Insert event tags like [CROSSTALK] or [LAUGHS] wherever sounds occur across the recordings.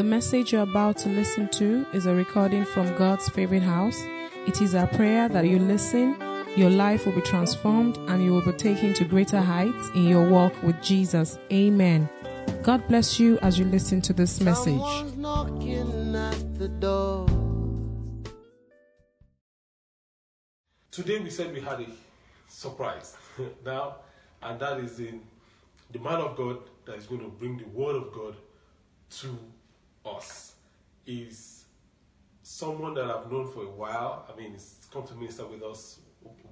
The message you're about to listen to is a recording from God's favorite house. It is our prayer that you listen, your life will be transformed, and you will be taken to greater heights in your walk with Jesus. Amen. God bless you as you listen to this message. Someone's knocking at the door. Today we said we had a surprise [LAUGHS] now, and that is in the man of God that is going to bring the word of God to us is someone that I've known for a while. I mean, he's come to minister with us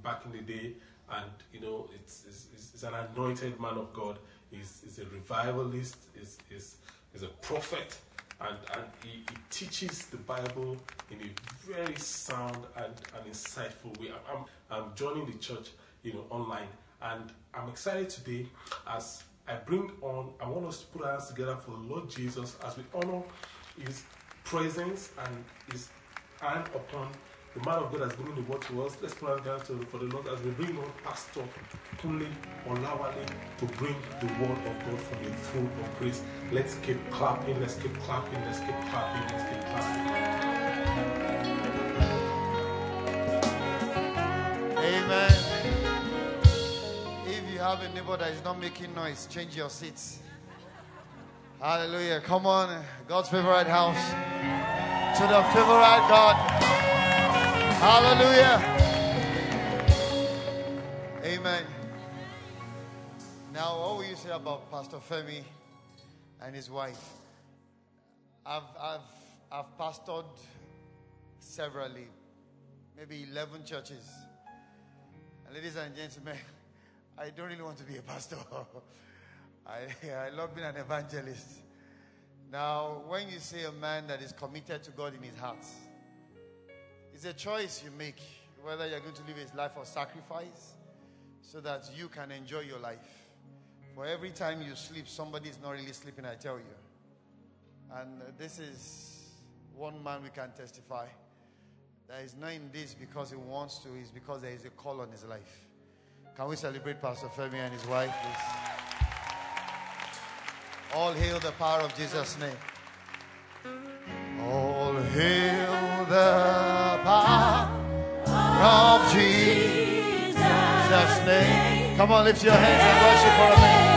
back in the day, and you know, it's, it's, it's an anointed man of God. He's, he's a revivalist. He's, he's, he's a prophet, and, and he, he teaches the Bible in a very sound and, and insightful way. I'm, I'm, I'm joining the church, you know, online, and I'm excited today as I bring on. I want us to put our hands together for the Lord Jesus as we honor His presence and His hand upon the man of God that's bringing the word to us. Let's put our hands together for the Lord as we bring on Pastor Kunle Olawale to bring the word of God from the throne of grace. Let's keep clapping. Let's keep clapping. Let's keep clapping. Let's keep clapping. Have a neighbor that is not making noise, change your seats. Hallelujah. Come on, God's favorite house. To the favorite God. Hallelujah. Amen. Now, what will you say about Pastor Femi and his wife? I've, I've, I've pastored severally, maybe 11 churches. And ladies and gentlemen, [LAUGHS] I don't really want to be a pastor. [LAUGHS] I, I love being an evangelist. Now, when you say a man that is committed to God in his heart, it's a choice you make whether you're going to live his life of sacrifice so that you can enjoy your life. For every time you sleep, somebody is not really sleeping, I tell you. And this is one man we can testify that is not in this because he wants to, is because there is a call on his life. Can we celebrate Pastor Femi and his wife, please? All hail the power of Jesus' name. All hail the power of Jesus' name. Come on, lift your hands and worship for a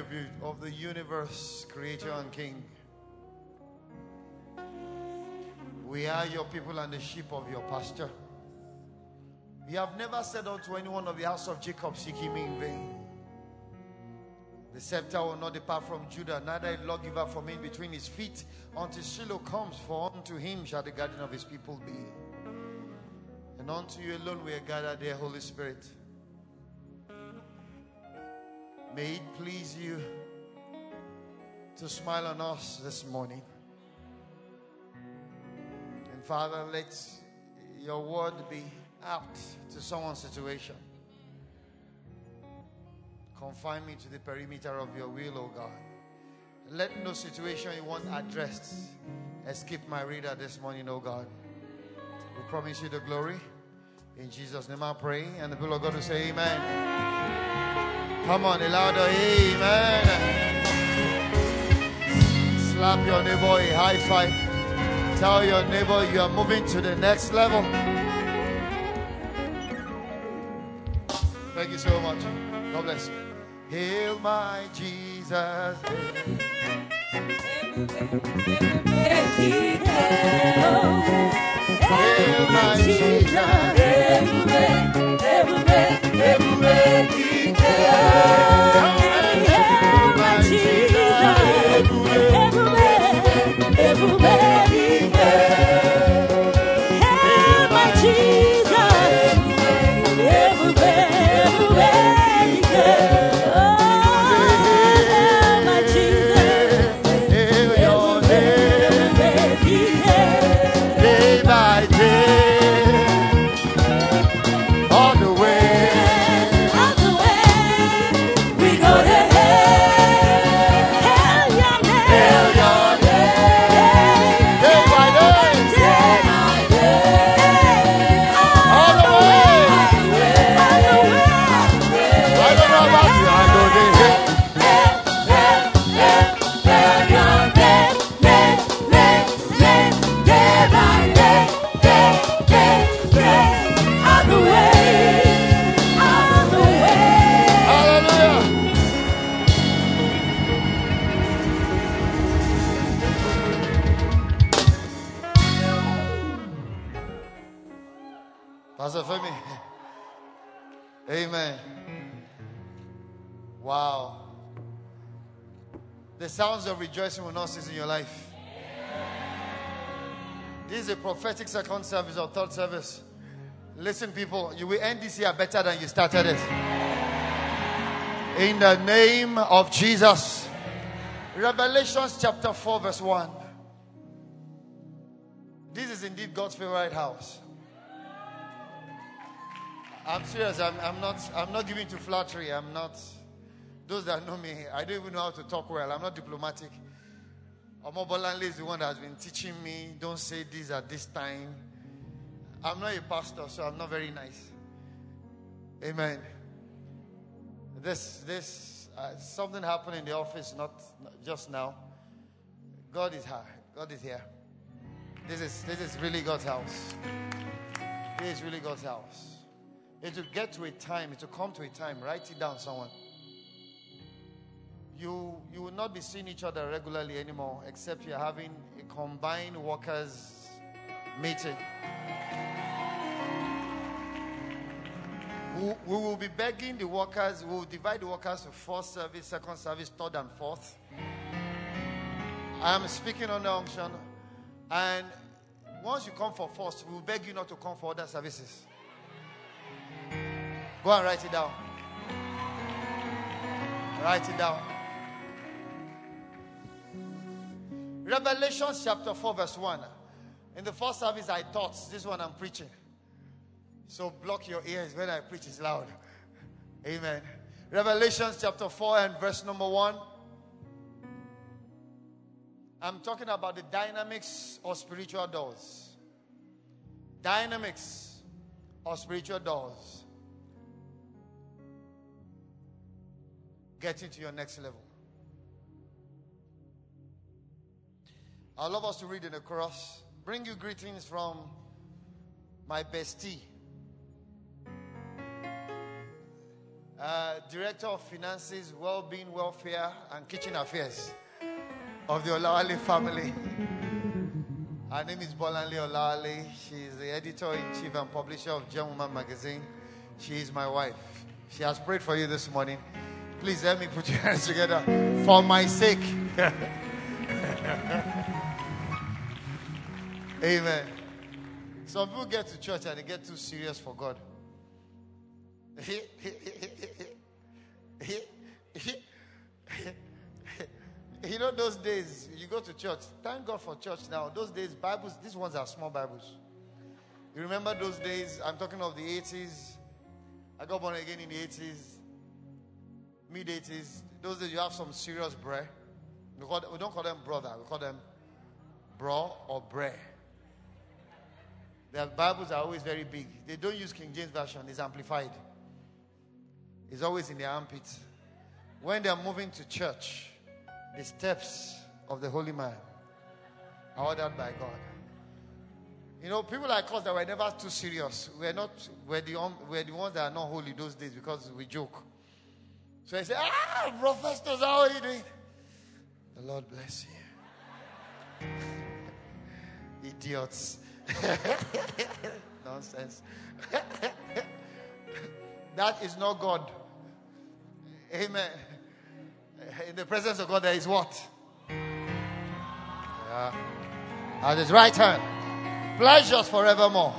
of the- of the universe, creator and king. We are your people and the sheep of your pasture. You have never said unto anyone of the house of Jacob, Seek him in vain. The scepter will not depart from Judah, neither a lawgiver from in between his feet, until Shiloh comes, for unto him shall the guardian of his people be. And unto you alone we are gathered there, Holy Spirit. May it please you to smile on us this morning. And Father, let your word be apt to someone's situation. Confine me to the perimeter of your will, O God. Let no situation you want addressed escape my reader this morning, O God. We promise you the glory. In Jesus' name I pray. And the people of God will say, Amen. Come on, louder Amen. Slap your neighbor a high five. Tell your neighbor you are moving to the next level. Thank you so much. God bless you. Hail my Jesus. Hail my Jesus. Goes. Sounds of rejoicing will not cease in your life. This is a prophetic second service or third service. Listen, people, you will end this year better than you started it. In the name of Jesus. Revelations chapter 4, verse 1. This is indeed God's favorite house. I'm serious. I'm, I'm not. I'm not giving to flattery. I'm not. Those that know me, I don't even know how to talk well. I'm not diplomatic. Omobolanle is the one that has been teaching me. Don't say this at this time. I'm not a pastor, so I'm not very nice. Amen. This, this, uh, something happened in the office, not, not just now. God is here. God is here. This is, this is really God's house. This is really God's house. It will get to a time, it will come to a time, write it down, someone. You, you will not be seeing each other regularly anymore, except you're having a combined workers meeting. We, will be begging the workers, we will divide the workers to first service, second service, third, and fourth. I am speaking on the unction. And once you come for first, we will beg you not to come for other services. Go and write it down. Write it down. Revelation chapter 4, verse 1. In the first service, I taught this one I'm preaching. So block your ears when I preach, it's loud. Amen. Revelation chapter 4 and verse number 1. I'm talking about the dynamics of spiritual doors. Dynamics of spiritual doors. Getting to your next level. I'd love us to read in the chorus. Bring you greetings from my bestie, uh, Director of Finances, Well-being, Welfare, and Kitchen Affairs of the Olawale family. Her name is Bolanle Olawale. She is the editor in chief and publisher of Gem Woman magazine. She is my wife. She has prayed for you this morning. Please help me put your [LAUGHS] hands together for my sake. [LAUGHS] Amen. Some people get to church and they get too serious for God. you know those days you go to church. Thank god for church now. Those days bibles these ones are small bibles. You remember those days i'm talking of the 80s i got born again in the 80s mid 80s those days you have some serious bread. We, we don't call them brother we call them bro or bre their bibles are always very big they don't use king james version it's amplified it's always in their armpits when they're moving to church the steps of the holy man are ordered by God. You know, people like us that were never too serious, we're not, we're the, we're the ones that are not holy those days because we joke. So I say, ah, Professor, how are you doing? The Lord bless you. [LAUGHS] Idiots. [LAUGHS] Nonsense. that is not God. Amen in the presence of God, there is what? Yeah. At his right hand, pleasures forevermore.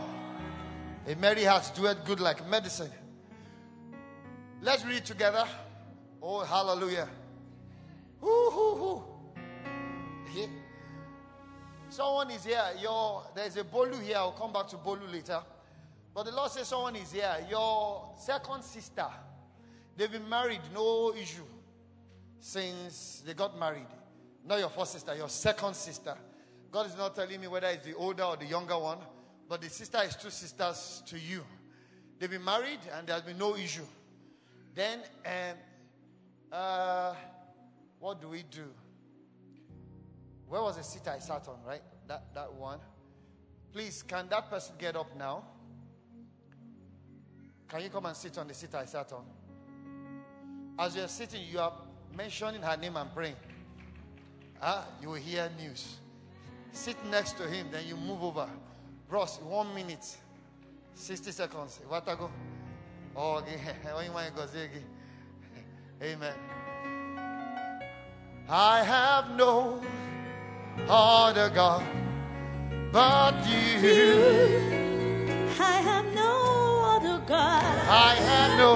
A merry heart doeth good like medicine. Let's read together. Oh, hallelujah. Woo, Someone is here. Your there's a bolu here. I'll come back to bolu later. But the Lord says someone is here. Your second sister. They've been married, no issue since they got married. Not your first sister, your second sister. God is not telling me whether it's the older or the younger one, but the sister is two sisters to you. They've been married and there's been no issue. Then, um, uh, what do we do? Where was the seat I sat on, right? That, that one. Please, can that person get up now? Can you come and sit on the seat I sat on? As you're sitting, you are mentioning her name and praying, ah, you will hear news. Sit next to him, then you move over. Bros, one minute, 60 seconds. What I go? Oh, okay. [LAUGHS] [LAUGHS] Amen. I have no other God but you. I have no other God. I have no,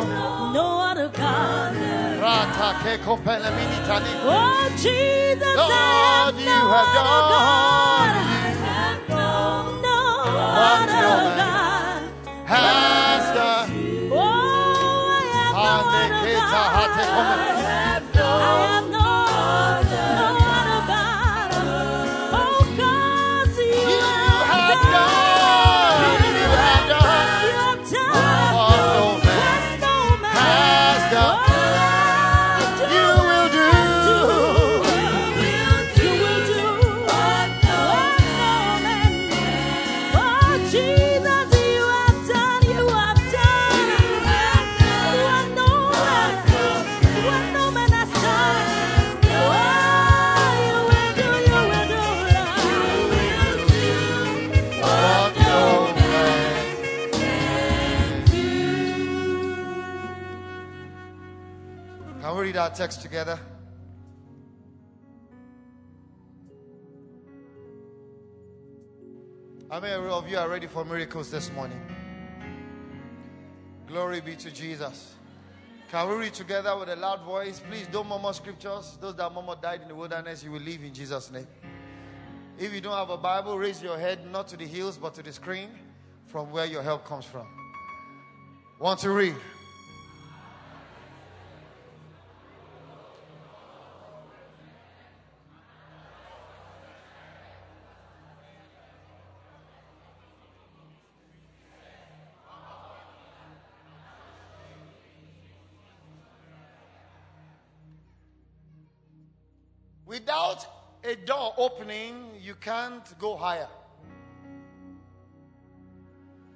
no other God. Oh, Jesus, Lord, I have you no have other done. God. No What other no man God. has done. Oh, I have no other God. Many of you are ready for miracles this morning? Glory be to Jesus. Can we read together with a loud voice? Please don't murmur scriptures. Those that murmur died in the wilderness, you will live in Jesus' name. If you don't have a Bible, raise your head not to the hills but to the screen from where your help comes from. Want to read? Without a door opening, you can't go higher.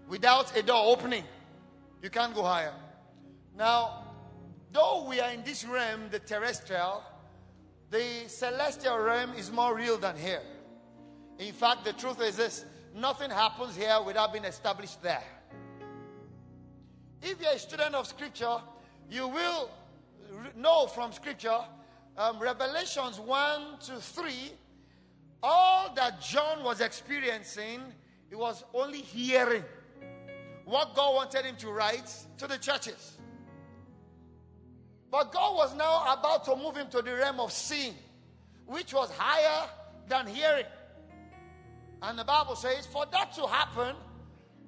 Without a door opening, you can't go higher. Now, though we are in this realm, the terrestrial, the celestial realm is more real than here. In fact, the truth is this nothing happens here without being established there. If you're a student of Scripture, you will know from Scripture, um, Revelations 1 to 3, all that John was experiencing, he was only hearing what God wanted him to write to the churches. But God was now about to move him to the realm of seeing, which was higher than hearing. And the Bible says, for that to happen,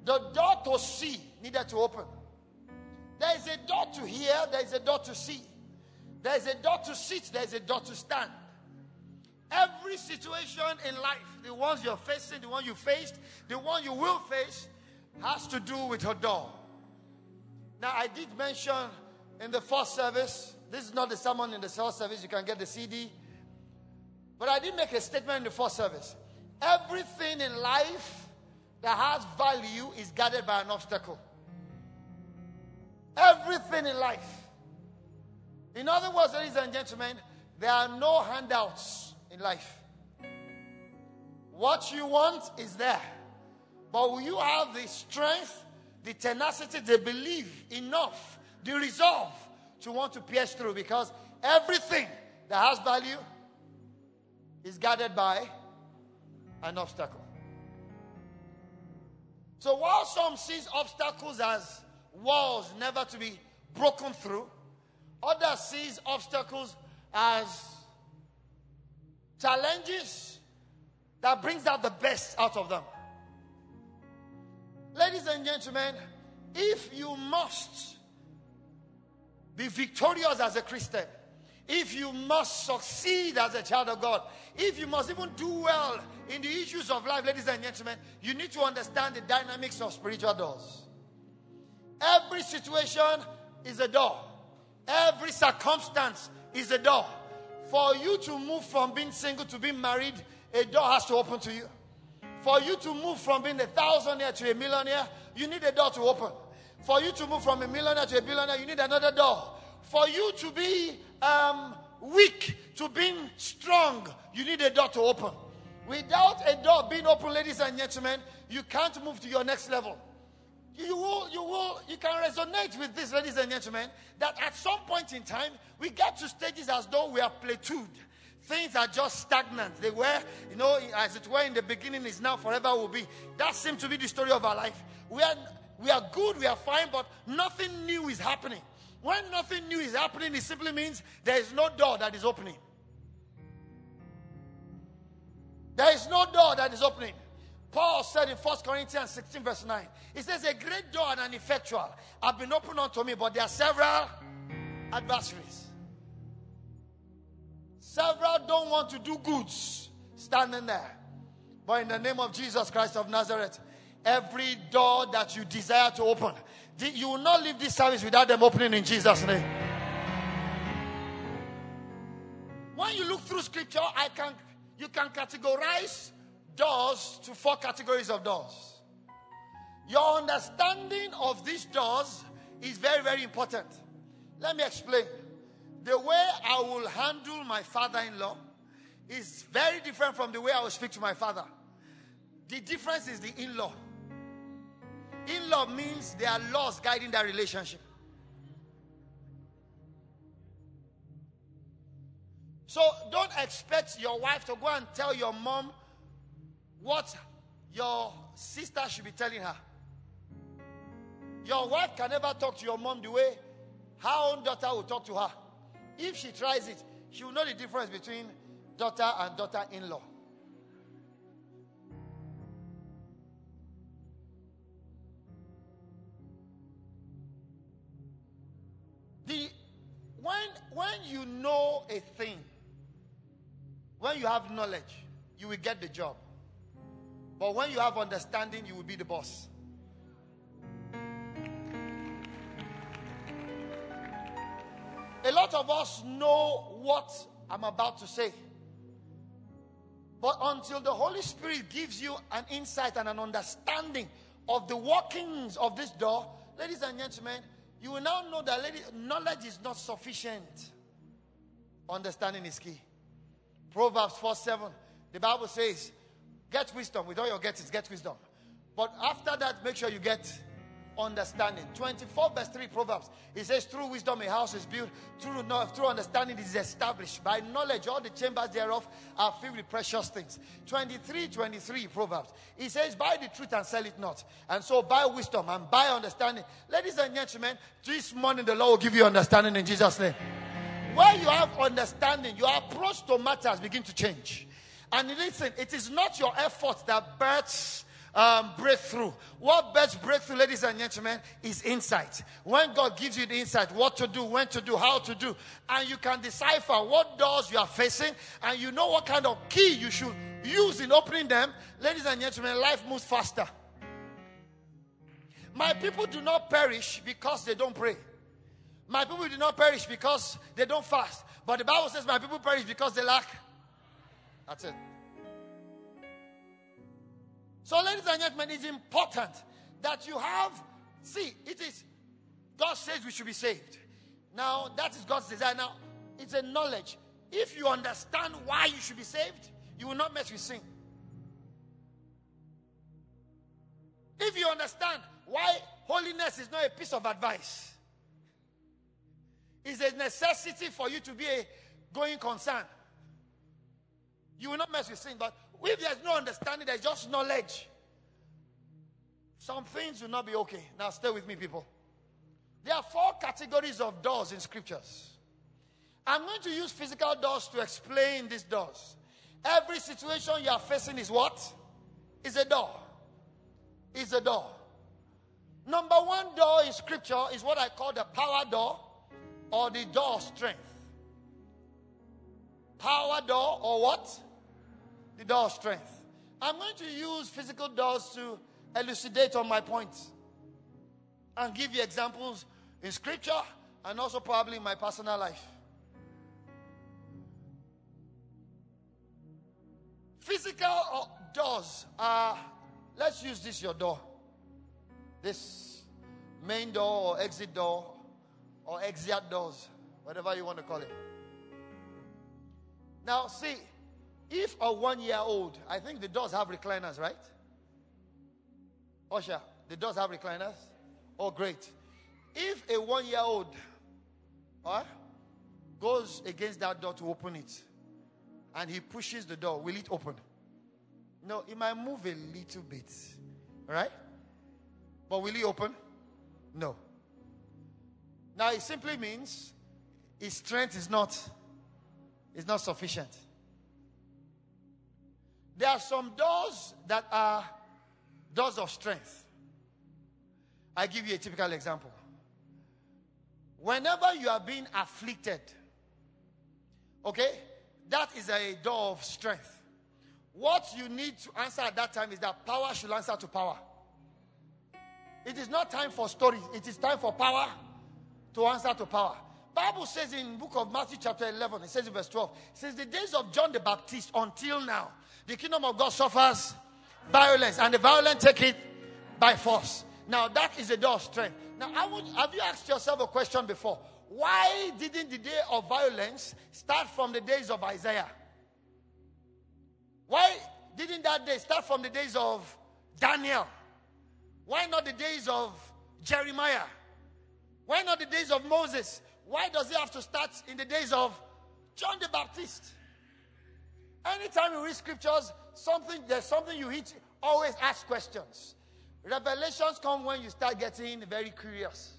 the door to see needed to open. There is a door to hear, there is a door to see. There is a door to sit, there is a door to stand. Every situation in life, the ones you're facing, the one you faced, the one you will face, has to do with her door. Now, I did mention in the first service, this is not the sermon in the first service, you can get the CD. But I did make a statement in the first service. Everything in life that has value is guarded by an obstacle. Everything in life. In other words, ladies and gentlemen, there are no handouts in life. What you want is there. But will you have the strength, the tenacity, the belief enough, the resolve to want to pierce through? Because everything that has value is guarded by an obstacle. So while some sees obstacles as walls never to be broken through, others sees obstacles as challenges that brings out the best out of them. Ladies and gentlemen, if you must be victorious as a Christian, if you must succeed as a child of God, if you must even do well in the issues of life, ladies and gentlemen, you need to understand the dynamics of spiritual doors. Every situation is a door, every circumstance is a door. For you to move from being single to being married, a door has to open to you. For you to move from being a thousandaire to a millionaire, you need a door to open. For you to move from a millionaire to a billionaire, you need another door. For you to be um, weak to being strong, you need a door to open. Without a door being open, ladies and gentlemen, you can't move to your next level. You will, you will, you can resonate with this, ladies and gentlemen, that at some point in time, we get to stages as though we are plateaued. Things are just stagnant. They were, you know, as it were in the beginning, is now forever will be. That seems to be the story of our life. We are, we are good, we are fine, but nothing new is happening. When nothing new is happening, it simply means there is no door that is opening. There is no door that is opening. Paul said in 1 Corinthians 16, verse 9, he says, A great door and an effectual have been opened unto me, but there are several adversaries. Several don't want to do goods standing there. But in the name of Jesus Christ of Nazareth, every door that you desire to open, you will not leave this service without them opening in Jesus' name. When you look through scripture, I can you can categorize doors to four categories of doors. Your understanding of these doors is very, very important. Let me explain. The way I will handle my father in law is very different from the way I will speak to my father. The difference is the in law. In law means there are laws guiding that relationship. So don't expect your wife to go and tell your mom what your sister should be telling her. Your wife can never talk to your mom the way her own daughter will talk to her. If she tries it, she will know the difference between daughter and daughter in law. The, when, when you know a thing, when you have knowledge, you will get the job. But when you have understanding, you will be the boss. A lot of us know what I'm about to say. But until the Holy Spirit gives you an insight and an understanding of the workings of this door, ladies and gentlemen, you will now know that knowledge is not sufficient. Understanding is key. Proverbs 4 7, the Bible says, Get wisdom. With all your gettings, get wisdom. But after that, make sure you get understanding. 24 verse 3 Proverbs. It says, Through wisdom a house is built, through, through understanding it is established. By knowledge, all the chambers thereof are filled with precious things. 23 23 Proverbs. It says, Buy the truth and sell it not. And so buy wisdom and buy understanding. Ladies and gentlemen, this morning the Lord will give you understanding in Jesus' name. Where you have understanding, your approach to matters begin to change. And listen, it is not your effort that births um, breakthrough. What best breakthrough, ladies and gentlemen, is insight. When God gives you the insight, what to do, when to do, how to do, and you can decipher what doors you are facing, and you know what kind of key you should use in opening them, ladies and gentlemen, life moves faster. My people do not perish because they don't pray. My people do not perish because they don't fast. But the Bible says, My people perish because they lack. That's it. So, ladies and gentlemen, it's important that you have, see, it is, God says we should be saved. Now, that is God's desire. Now, it's a knowledge. If you understand why you should be saved, you will not mess with sin. If you understand why holiness is not a piece of advice, it's a necessity for you to be a going concern. You will not mess with sin, but if there's no understanding, there's just knowledge. Some things will not be okay. Now, stay with me, people. There are four categories of doors in scriptures. I'm going to use physical doors to explain these doors. Every situation you are facing is what? Is a door. Is a door. Number one door in scripture is what I call the power door or the door strength. Power door or what? The door of strength. I'm going to use physical doors to elucidate on my points and give you examples in scripture and also probably in my personal life. Physical uh, doors are, let's use this your door. This main door or exit door or exit doors, whatever you want to call it. Now, see, if a one year old, I think the doors have recliners, right? Usher, the doors have recliners? Oh, great. If a one year old uh, goes against that door to open it and he pushes the door, will it open? No, it might move a little bit, right? But will it open? No. Now it simply means his strength is not is not sufficient. There are some doors that are doors of strength. I give you a typical example. Whenever you are being afflicted, okay, that is a door of strength. What you need to answer at that time is that power should answer to power. It is not time for stories, it is time for power to answer to power. Bible says in book of Matthew chapter 11, it says in verse 12, since the days of John the Baptist until now, the kingdom of God suffers violence, and the violent take it by force. Now that is the door of strength. Now, I would, have you asked yourself a question before? Why didn't the day of violence start from the days of Isaiah? Why didn't that day start from the days of Daniel? Why not the days of Jeremiah? Why not the days of Moses? Why does it have to start in the days of John the Baptist? Anytime you read scriptures, something there's something you hit, always ask questions. Revelations come when you start getting very curious.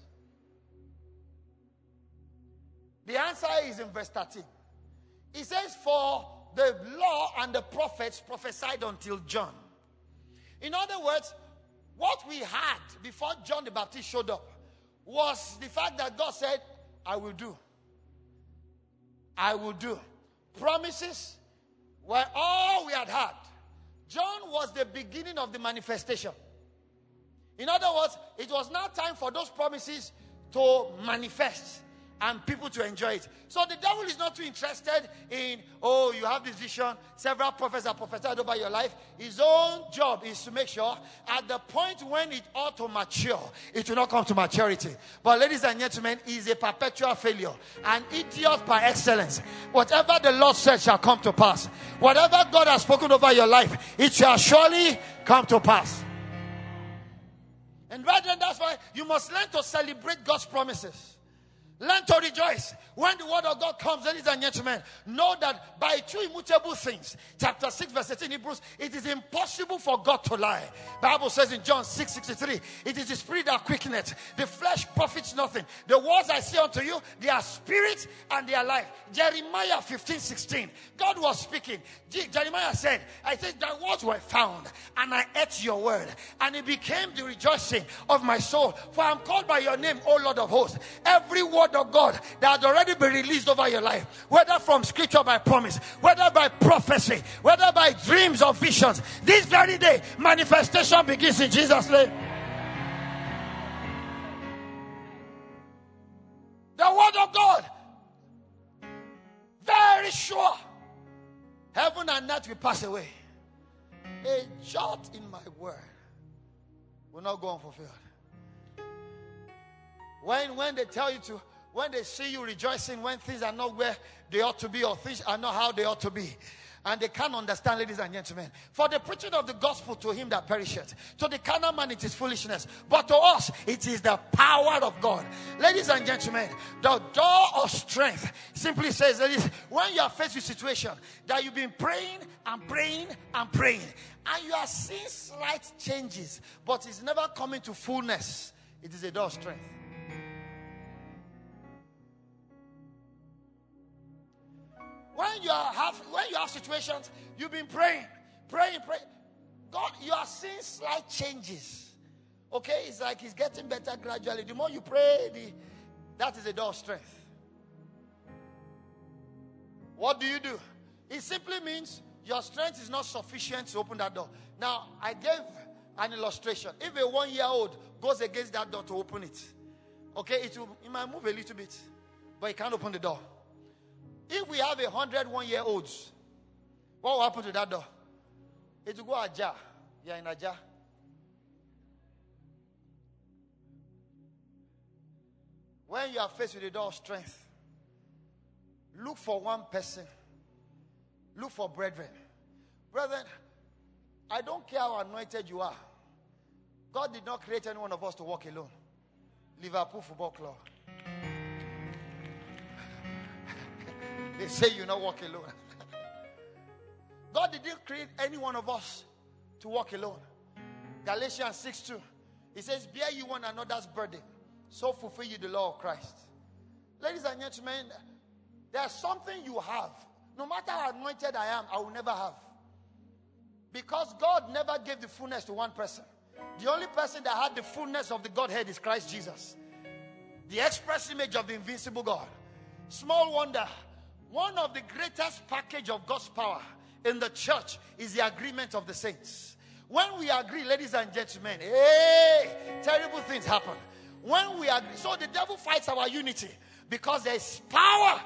The answer is in verse 13. It says, For the law and the prophets prophesied until John. In other words, what we had before John the Baptist showed up was the fact that God said, I will do. I will do. Promises were all we had had. John was the beginning of the manifestation. In other words, it was now time for those promises to manifest. And people to enjoy it. So the devil is not too interested in, oh, you have this vision, several prophets have prophesied over your life. His own job is to make sure at the point when it ought to mature, it will not come to maturity. But ladies and gentlemen, he's a perpetual failure, an idiot by excellence. Whatever the Lord said shall come to pass. Whatever God has spoken over your life, it shall surely come to pass. And brethren, that's why you must learn to celebrate God's promises. Learn to rejoice. When the word of God comes, ladies and gentlemen, know that by two immutable things, chapter 6, verse 18 Hebrews, it is impossible for God to lie. Bible says in John 6, 63, it is the spirit that quickeneth, the flesh profits nothing. The words I say unto you, they are spirit and they are life. Jeremiah 15, 16, God was speaking. Je- Jeremiah said, I said, thy words were found, and I ate your word, and it became the rejoicing of my soul. For I am called by your name, O Lord of hosts. Every word of God that has already been released over your life, whether from scripture by promise, whether by prophecy, whether by dreams or visions, this very day, manifestation begins in Jesus' name. The word of God, very sure. Heaven and earth will pass away. A jot in my word will not go unfulfilled. When, when they tell you to, when they see you rejoicing when things are not where they ought to be or things are not how they ought to be. And they can't understand, ladies and gentlemen. For the preaching of the gospel to him that perisheth, to the carnal man it is foolishness, but to us it is the power of God. Ladies and gentlemen, the door of strength simply says, ladies, when you are faced with a situation that you've been praying and praying and praying, and you are seeing slight changes, but it's never coming to fullness, it is a door of strength. You are have when you have situations, you've been praying, praying, praying. God, you are seeing slight changes. Okay, it's like it's getting better gradually. The more you pray, the that is a door of strength. What do you do? It simply means your strength is not sufficient to open that door. Now, I gave an illustration. If a one year old goes against that door to open it, okay, it, will, it might move a little bit, but it can't open the door. If we have a hundred one year olds, what will happen to that door? It will go ajar. Yeah, in ajar. When you are faced with the door of strength, look for one person. Look for brethren. Brethren, I don't care how anointed you are. God did not create any one of us to walk alone. Liverpool Football Club. They say you not walk alone. [LAUGHS] God didn't create any one of us to walk alone. Galatians 6 2. He says, Bear you one another's burden, so fulfill you the law of Christ. Ladies and gentlemen, there's something you have. No matter how anointed I am, I will never have. Because God never gave the fullness to one person. The only person that had the fullness of the Godhead is Christ Jesus, the express image of the invincible God. Small wonder, one of the greatest package of God's power in the church is the agreement of the saints. When we agree, ladies and gentlemen, hey, terrible things happen. When we agree, so the devil fights our unity because there is power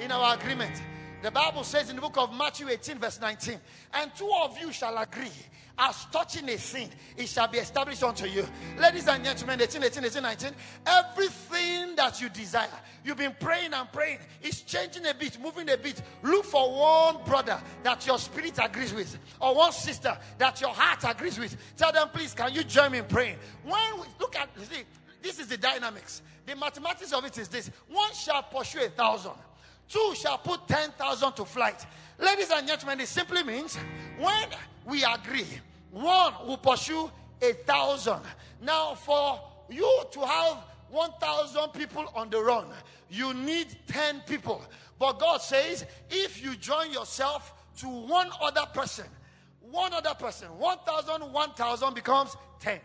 in our agreement. The Bible says in the book of Matthew 18, verse 19, and two of you shall agree as touching a thing, it shall be established unto you. Ladies and gentlemen, 18, 18, 18, 19, everything that you desire, you've been praying and praying, it's changing a bit, moving a bit. Look for one brother that your spirit agrees with, or one sister that your heart agrees with. Tell them, please, can you join me in praying? When we look at, see, this is the dynamics. The mathematics of it is this one shall pursue a thousand. Two shall put 10,000 to flight. Ladies and gentlemen, it simply means when we agree, one will pursue a thousand. Now, for you to have 1,000 people on the run, you need 10 people. But God says, if you join yourself to one other person, one other person, 1,000, 1,000 becomes 10.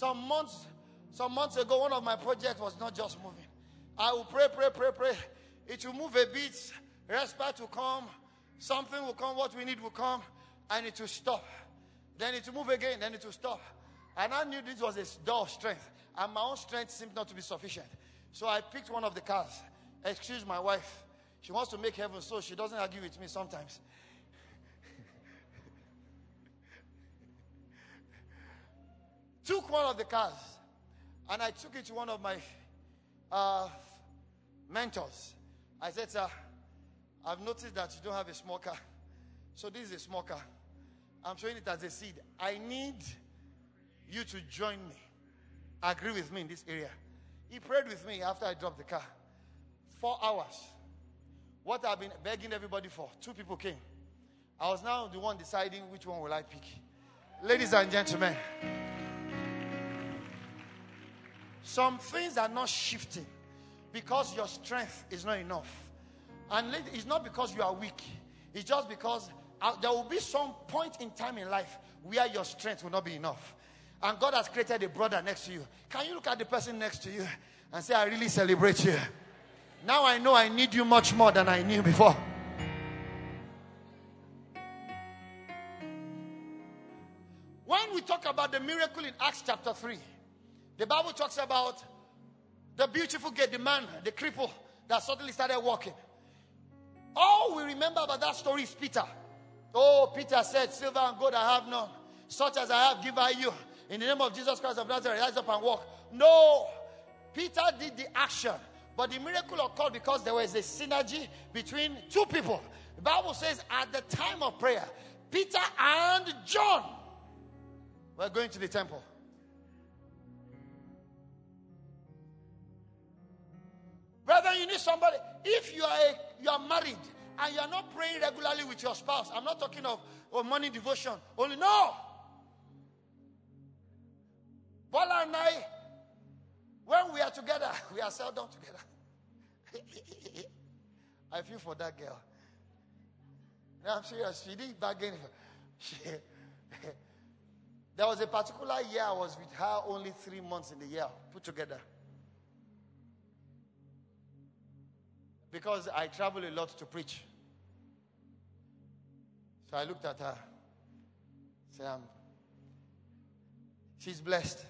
Some months, some months ago, one of my projects was not just moving. I will pray, pray, pray, pray. It will move a bit. Respite will come. Something will come, what we need will come, and it will stop. Then it will move again, then it will stop. And I knew this was a door of strength, and my own strength seemed not to be sufficient. So I picked one of the cars. Excuse my wife. She wants to make heaven, so she doesn't argue with me sometimes. Took one of the cars and I took it to one of my uh, mentors. I said, Sir, I've noticed that you don't have a small car. So this is a small car. I'm showing it as a seed. I need you to join me. Agree with me in this area. He prayed with me after I dropped the car. Four hours. What I've been begging everybody for. Two people came. I was now the one deciding which one will I pick. Ladies and gentlemen, some things are not shifting because your strength is not enough. And it's not because you are weak, it's just because uh, there will be some point in time in life where your strength will not be enough. And God has created a brother next to you. Can you look at the person next to you and say, I really celebrate you? Now I know I need you much more than I knew before. When we talk about the miracle in Acts chapter 3, the Bible talks about the beautiful gate, the man, the cripple that suddenly started walking. All we remember about that story is Peter. Oh, Peter said, Silver and gold I have none, such as I have given you. In the name of Jesus Christ of Nazareth, rise up and walk. No, Peter did the action, but the miracle occurred because there was a synergy between two people. The Bible says, at the time of prayer, Peter and John were going to the temple. Somebody. If you are a, you are married and you are not praying regularly with your spouse, I'm not talking of, of morning devotion. Only no. Bola and I, when we are together, [LAUGHS] we are seldom together. [LAUGHS] I feel for that girl. No, I'm serious. She didn't bargain. [LAUGHS] There was a particular year I was with her only three months in the year put together. Because I travel a lot to preach. So I looked at her. Said, um, she's blessed.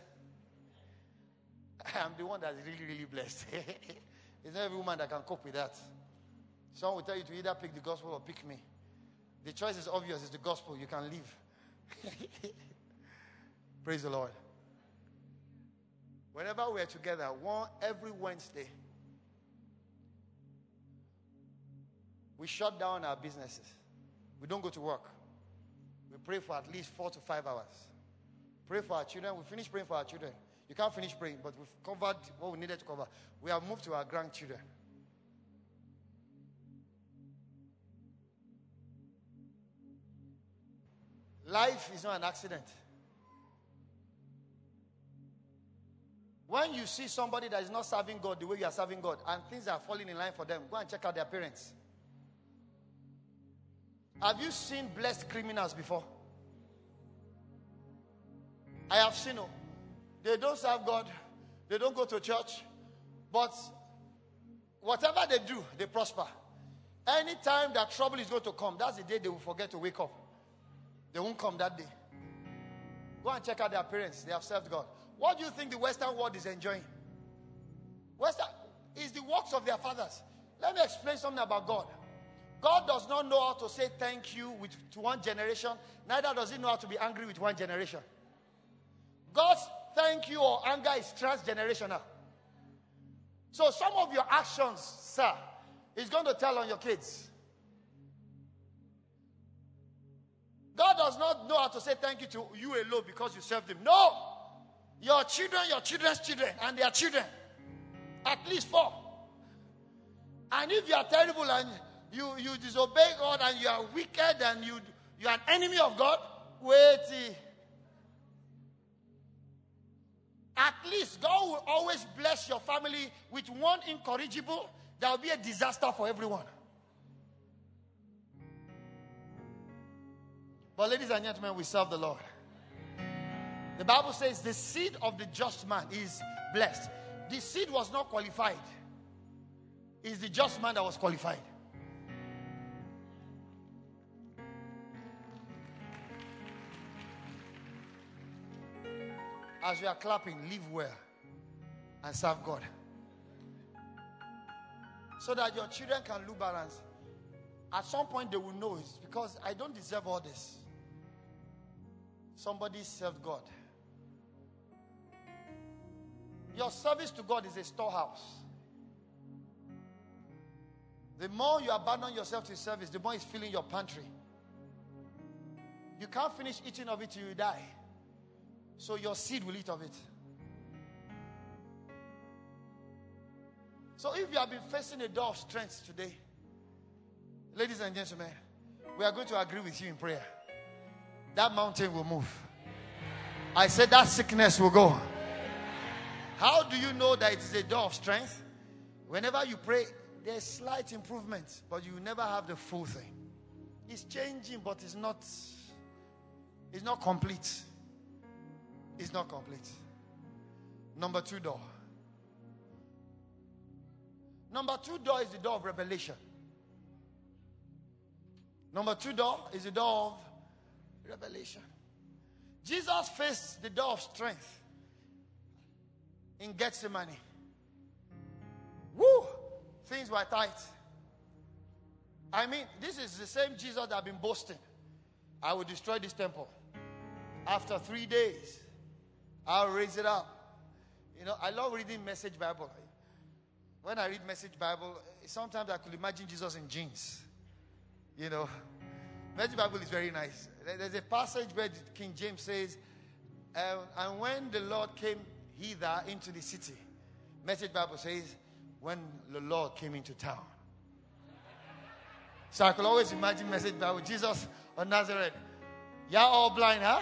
[LAUGHS] I'm the one that's really, really blessed. [LAUGHS] it's not every woman that can cope with that. Someone will tell you to either pick the gospel or pick me. The choice is obvious, it's the gospel. You can leave. [LAUGHS] Praise the Lord. Whenever we're together, one every Wednesday, we shut down our businesses. We don't go to work. We pray for at least four to five hours. Pray for our children. We finish praying for our children. You can't finish praying, but we've covered what we needed to cover. We have moved to our grandchildren. Life is not an accident. When you see somebody that is not serving God the way you are serving God and things are falling in line for them, go and check out their parents. Have you seen blessed criminals before? I have seen them. They don't serve God, they don't go to church, but whatever they do, they prosper. Anytime that trouble is going to come, that's the day they will forget to wake up. They won't come that day. Go and check out their parents. They have served God. What do you think the Western world is enjoying? Western is the works of their fathers. Let me explain something about God. God does not know how to say thank you with, to one generation, neither does he know how to be angry with one generation. God's thank you or anger is transgenerational. So some of your actions, sir, is going to tell on your kids. God does not know how to say thank you to you alone because you served him. No. Your children, your children's children, and their children. At least four. And if you are terrible and you, you disobey God and you are wicked and you, you are an enemy of God, wait. Eh, at least God will always bless your family with one incorrigible. There will be a disaster for everyone. But, ladies and gentlemen, we serve the Lord. The Bible says the seed of the just man is blessed. The seed was not qualified, it's the just man that was qualified. As you are clapping, live well and serve God. So that your children can look balanced. At some point, they will know it's because I don't deserve all this. Somebody served God. Your service to God is a storehouse. The more you abandon yourself to service, the more it's filling your pantry. You can't finish eating of it till you die. So your seed will eat of it. So if you have been facing a door of strength today, ladies and gentlemen, we are going to agree with you in prayer. That mountain will move. I said that sickness will go. How do you know that it is a door of strength? Whenever you pray, there's slight improvement, but you never have the full thing. It's changing, but it's not it's not complete. It's not complete. Number two door. Number two door is the door of revelation. Number two door is the door of revelation. Jesus faced the door of strength in Gethsemane. Woo! Things were tight. I mean, this is the same Jesus that I've been boasting. I will destroy this temple. After three days, I'll raise it up. You know, I love reading Message Bible. When I read Message Bible, sometimes I could imagine Jesus in jeans. You know, Message Bible is very nice. There's a passage where King James says, um, and when the Lord came hither into the city, Message Bible says, when the Lord came into town. So I could always imagine Message Bible, Jesus of Nazareth. Y'all all blind, huh?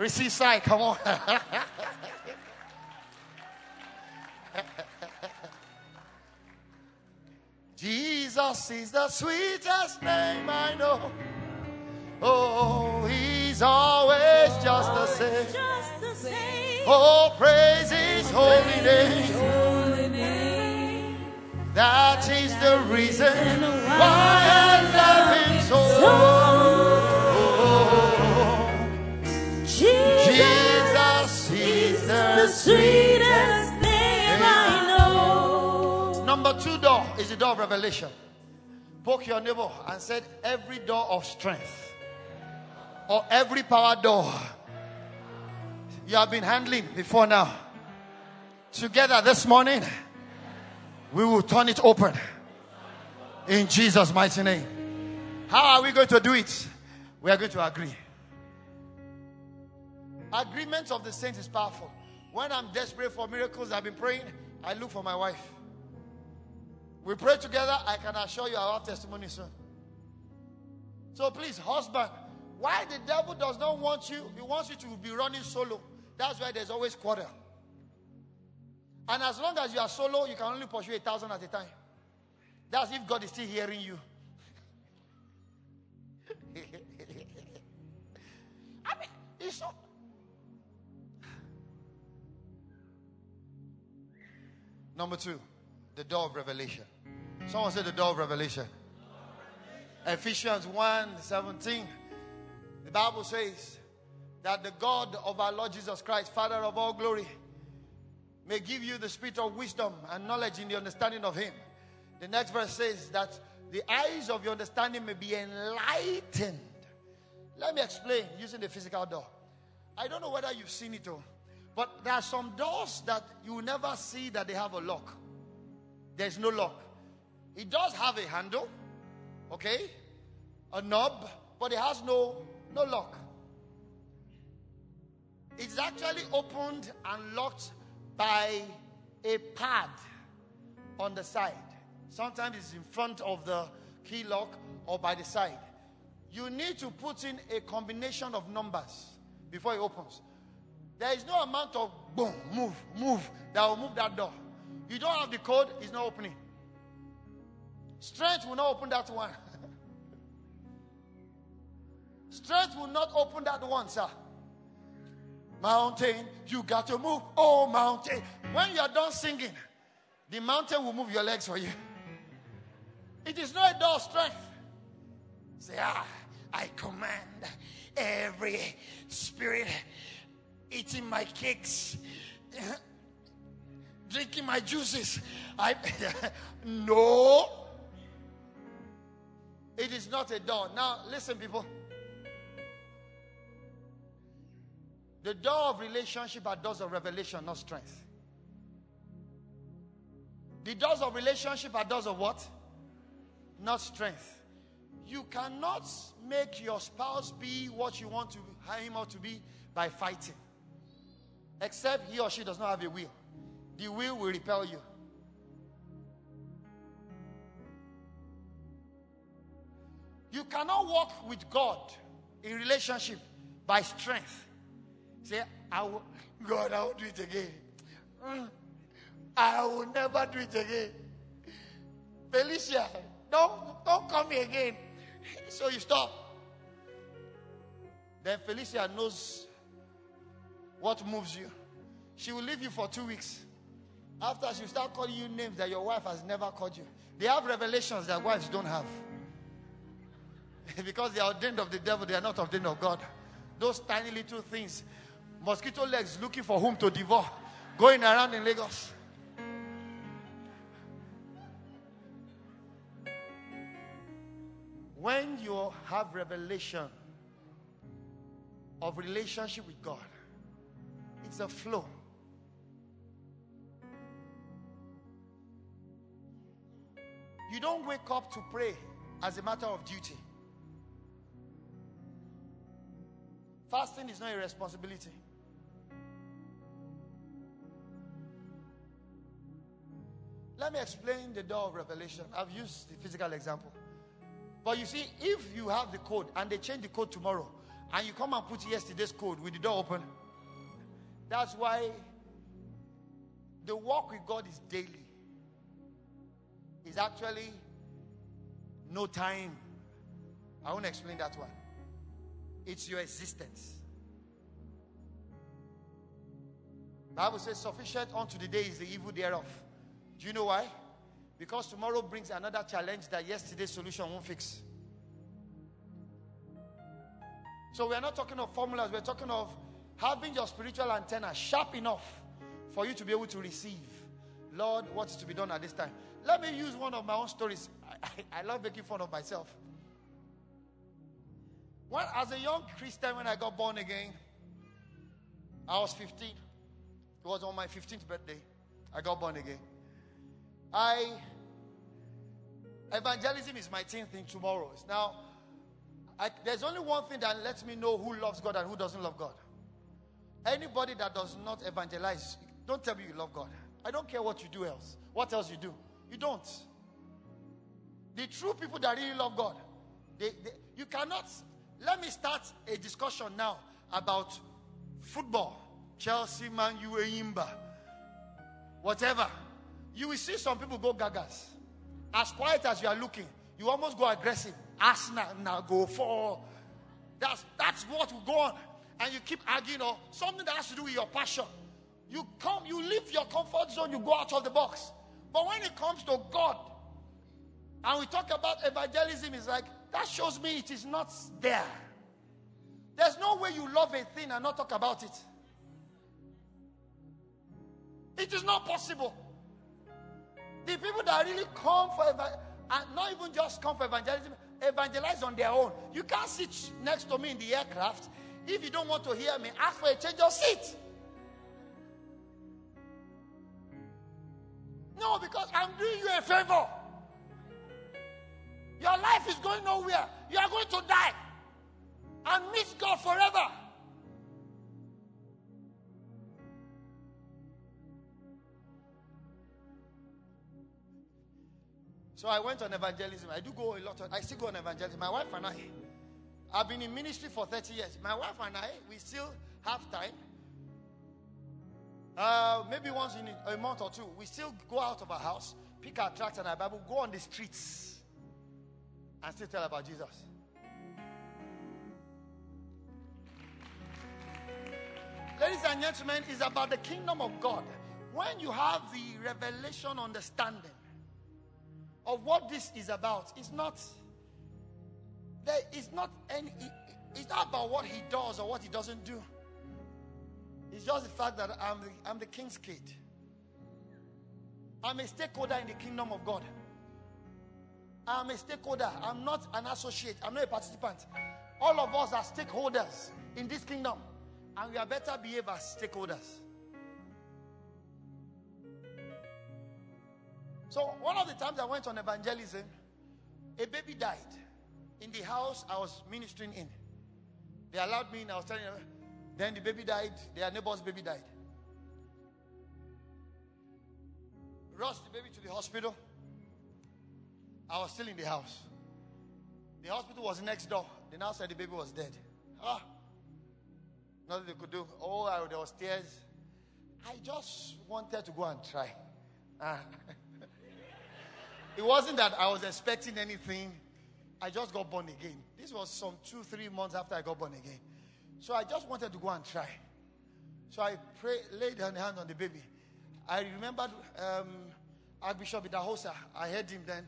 Receive sight, come on. [LAUGHS] Jesus is the sweetest name I know. Oh, he's always just the same. Just the same. Oh, praise his holy name. Holy name. That is the reason why I love him so. Door is the door of revelation. Poke your neighbor and said, Every door of strength or every power door you have been handling before now. Together this morning, we will turn it open in Jesus' mighty name. How are we going to do it? We are going to agree. Agreement of the saints is powerful. When I'm desperate for miracles, I've been praying, I look for my wife. We pray together, I can assure you I'll have testimony soon. So please, husband, why the devil does not want you, he wants you to be running solo. That's why there's always quarter. And as long as you are solo, you can only pursue a thousand at a time. That's if God is still hearing you. [LAUGHS] I mean, it's so. Number two, the door of revelation. Someone said the door of revelation. Ephesians 1 17. The Bible says that the God of our Lord Jesus Christ, Father of all glory, may give you the spirit of wisdom and knowledge in the understanding of Him. The next verse says that the eyes of your understanding may be enlightened. Let me explain using the physical door. I don't know whether you've seen it all, but there are some doors that you never see that they have a lock. There's no lock. It does have a handle, okay, a knob, but it has no no lock. It's actually opened and locked by a pad on the side. Sometimes it's in front of the key lock or by the side. You need to put in a combination of numbers before it opens. There is no amount of boom, move, move that will move that door. You don't have the code, it's not opening. Strength will not open that one. [LAUGHS] Strength will not open that one, sir. Mountain, you got to move. Oh, mountain. When you are done singing, the mountain will move your legs for you. It is not a door strength. Say, ah, I command every spirit eating my cakes, [LAUGHS] drinking my juices. I [LAUGHS] no. It is not a door. Now, listen, people. The door of relationship are doors of revelation, not strength. The doors of relationship are doors of what? Not strength. You cannot make your spouse be what you want to have him or to be by fighting. Except he or she does not have a will. The will will repel you. You cannot walk with God in relationship by strength. Say, I will, God, I will do it again. Mm. I will never do it again. Felicia, don't, don't call me again. [LAUGHS] So you stop. Then Felicia knows what moves you. She will leave you for two weeks. After she start calling you names that your wife has never called you. They have revelations that wives don't have. [LAUGHS] because they are ordained of the devil, they are not ordained of God. Those tiny little things, mosquito legs looking for whom to devour, going around in Lagos. When you have revelation of relationship with God, it's a flow. You don't wake up to pray as a matter of duty. Fasting is not a responsibility. Let me explain the door of revelation. I've used the physical example. But you see, if you have the code and they change the code tomorrow, and you come and put yesterday's code with the door open, that's why the walk with God is daily. It's actually no time. I won't explain that one. It's your existence. Bible says, sufficient unto the day is the evil thereof. Do you know why? Because tomorrow brings another challenge that yesterday's solution won't fix. So we're not talking of formulas, we're talking of having your spiritual antenna sharp enough for you to be able to receive. Lord, what is to be done at this time? Let me use one of my own stories. I, I, I love making fun of myself. When, as a young Christian, when I got born again, I was 15. It was on my 15th birthday. I got born again. I evangelism is my 10th thing tomorrow. Now, I, there's only one thing that lets me know who loves God and who doesn't love God. Anybody that does not evangelize, don't tell me you love God. I don't care what you do else. What else you do? You don't. The true people that really love God, they, they, you cannot. Let me start a discussion now about football. Chelsea, Man U, Imba, whatever. You will see some people go gagas. As quiet as you are looking, you almost go aggressive. Arsenal now go for. That's that's what will go on, and you keep arguing or something that has to do with your passion. You come, you leave your comfort zone, you go out of the box. But when it comes to God, and we talk about evangelism, it's like that shows me it is not there. There's no way you love a thing and not talk about it. It is not possible. The people that really come for and not even just come for evangelism, evangelize on their own. You can't sit next to me in the aircraft. If you don't want to hear me, ask for a change of seat. No, because I'm doing you a favor. Your life is going nowhere. You are going to die and miss God forever. So I went on evangelism. I do go a lot. Of, I still go on evangelism. My wife and I, I've been in ministry for 30 years. My wife and I, we still have time. Uh, maybe once in a month or two, we still go out of our house, pick our tracts and our Bible, go on the streets, and still tell about Jesus. Ladies and gentlemen, it's about the kingdom of God. When you have the revelation understanding of what this is about, it's not there is not any it's not about what he does or what he doesn't do. It's just the fact that I'm the, I'm the king's kid. I'm a stakeholder in the kingdom of God. I'm a stakeholder. I'm not an associate. I'm not a participant. All of us are stakeholders in this kingdom. And we are better behave as stakeholders. So, one of the times I went on evangelism, a baby died in the house I was ministering in. They allowed me in, I was telling them. Then the baby died, their neighbor's baby died. Rushed the baby to the hospital. I was still in the house. The hospital was next door. They now said the baby was dead. Ah, nothing they could do. Oh, I, there was tears. I just wanted to go and try. Ah. [LAUGHS] it wasn't that I was expecting anything. I just got born again. This was some two, three months after I got born again. So I just wanted to go and try. So I pray, laid hand on the baby. I remembered um, Archbishop Idahosa. I heard him then.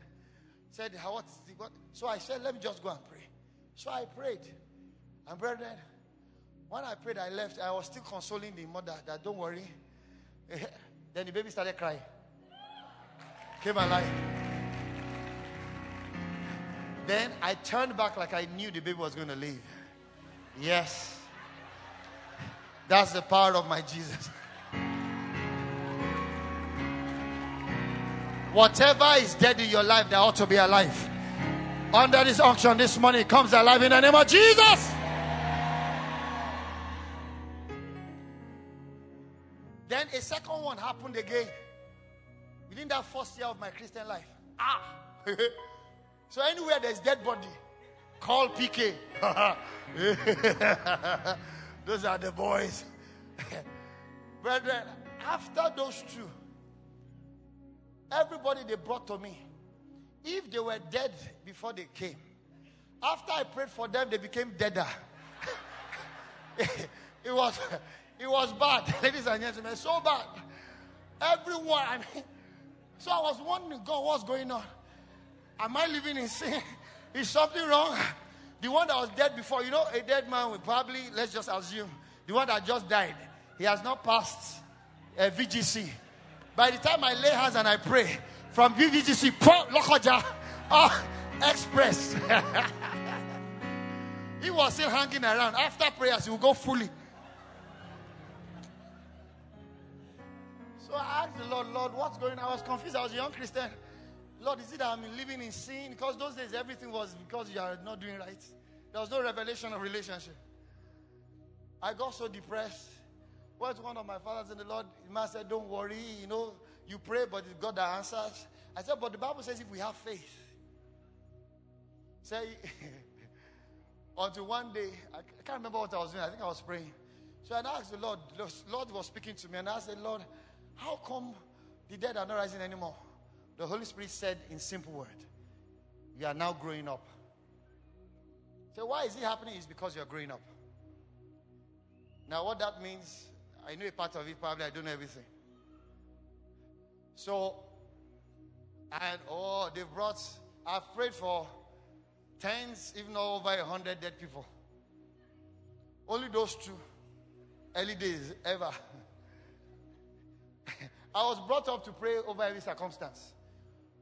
Said, How what's the, what? So I said, Let me just go and pray. So I prayed. And brethren, when I prayed, I left. I was still consoling the mother that don't worry. [LAUGHS] then the baby started crying. Came alive. Then I turned back like I knew the baby was going to leave. Yes. That's the power of my Jesus. [LAUGHS] Whatever is dead in your life, that ought to be alive. Under this auction this it comes alive in the name of Jesus. Then a second one happened again within that first year of my Christian life. Ah! [LAUGHS] so anywhere there's dead body, call PK. [LAUGHS] those are the boys. [LAUGHS] Brethren, after those two, everybody they brought to me, if they were dead before they came, after I prayed for them, they became deader. [LAUGHS] it was it was bad, [LAUGHS] ladies and gentlemen, so bad. Everyone, I mean, so I was wondering, God, what's going on? Am I living in sin? [LAUGHS] Is something wrong? The one that was dead before, you know, a dead man will probably, let's just assume, the one that just died, he has not passed a VGC. By the time I lay hands and I pray, from VGC, Lokoja, oh, Express. [LAUGHS] he was still hanging around. After prayers, he will go fully. So I asked the Lord, Lord, what's going on? I was confused. I was a young Christian. Lord, is it that I'm living in sin? Because those days everything was because you are not doing right. There was no revelation of relationship. I got so depressed. What's one of my fathers in the Lord? The man said, Don't worry, you know, you pray, but it's God that answers. I said, But the Bible says if we have faith. Say [LAUGHS] until one day, I can't remember what I was doing. I think I was praying. So I asked the Lord, the Lord was speaking to me, and I said, Lord, how come the dead are not rising anymore? The Holy Spirit said in simple word, You are now growing up. So why is it happening? Is because you're growing up. Now, what that means, I know a part of it, probably I don't know everything. So, and oh, they brought, I've prayed for tens, even over a hundred dead people. Only those two early days ever. [LAUGHS] I was brought up to pray over every circumstance.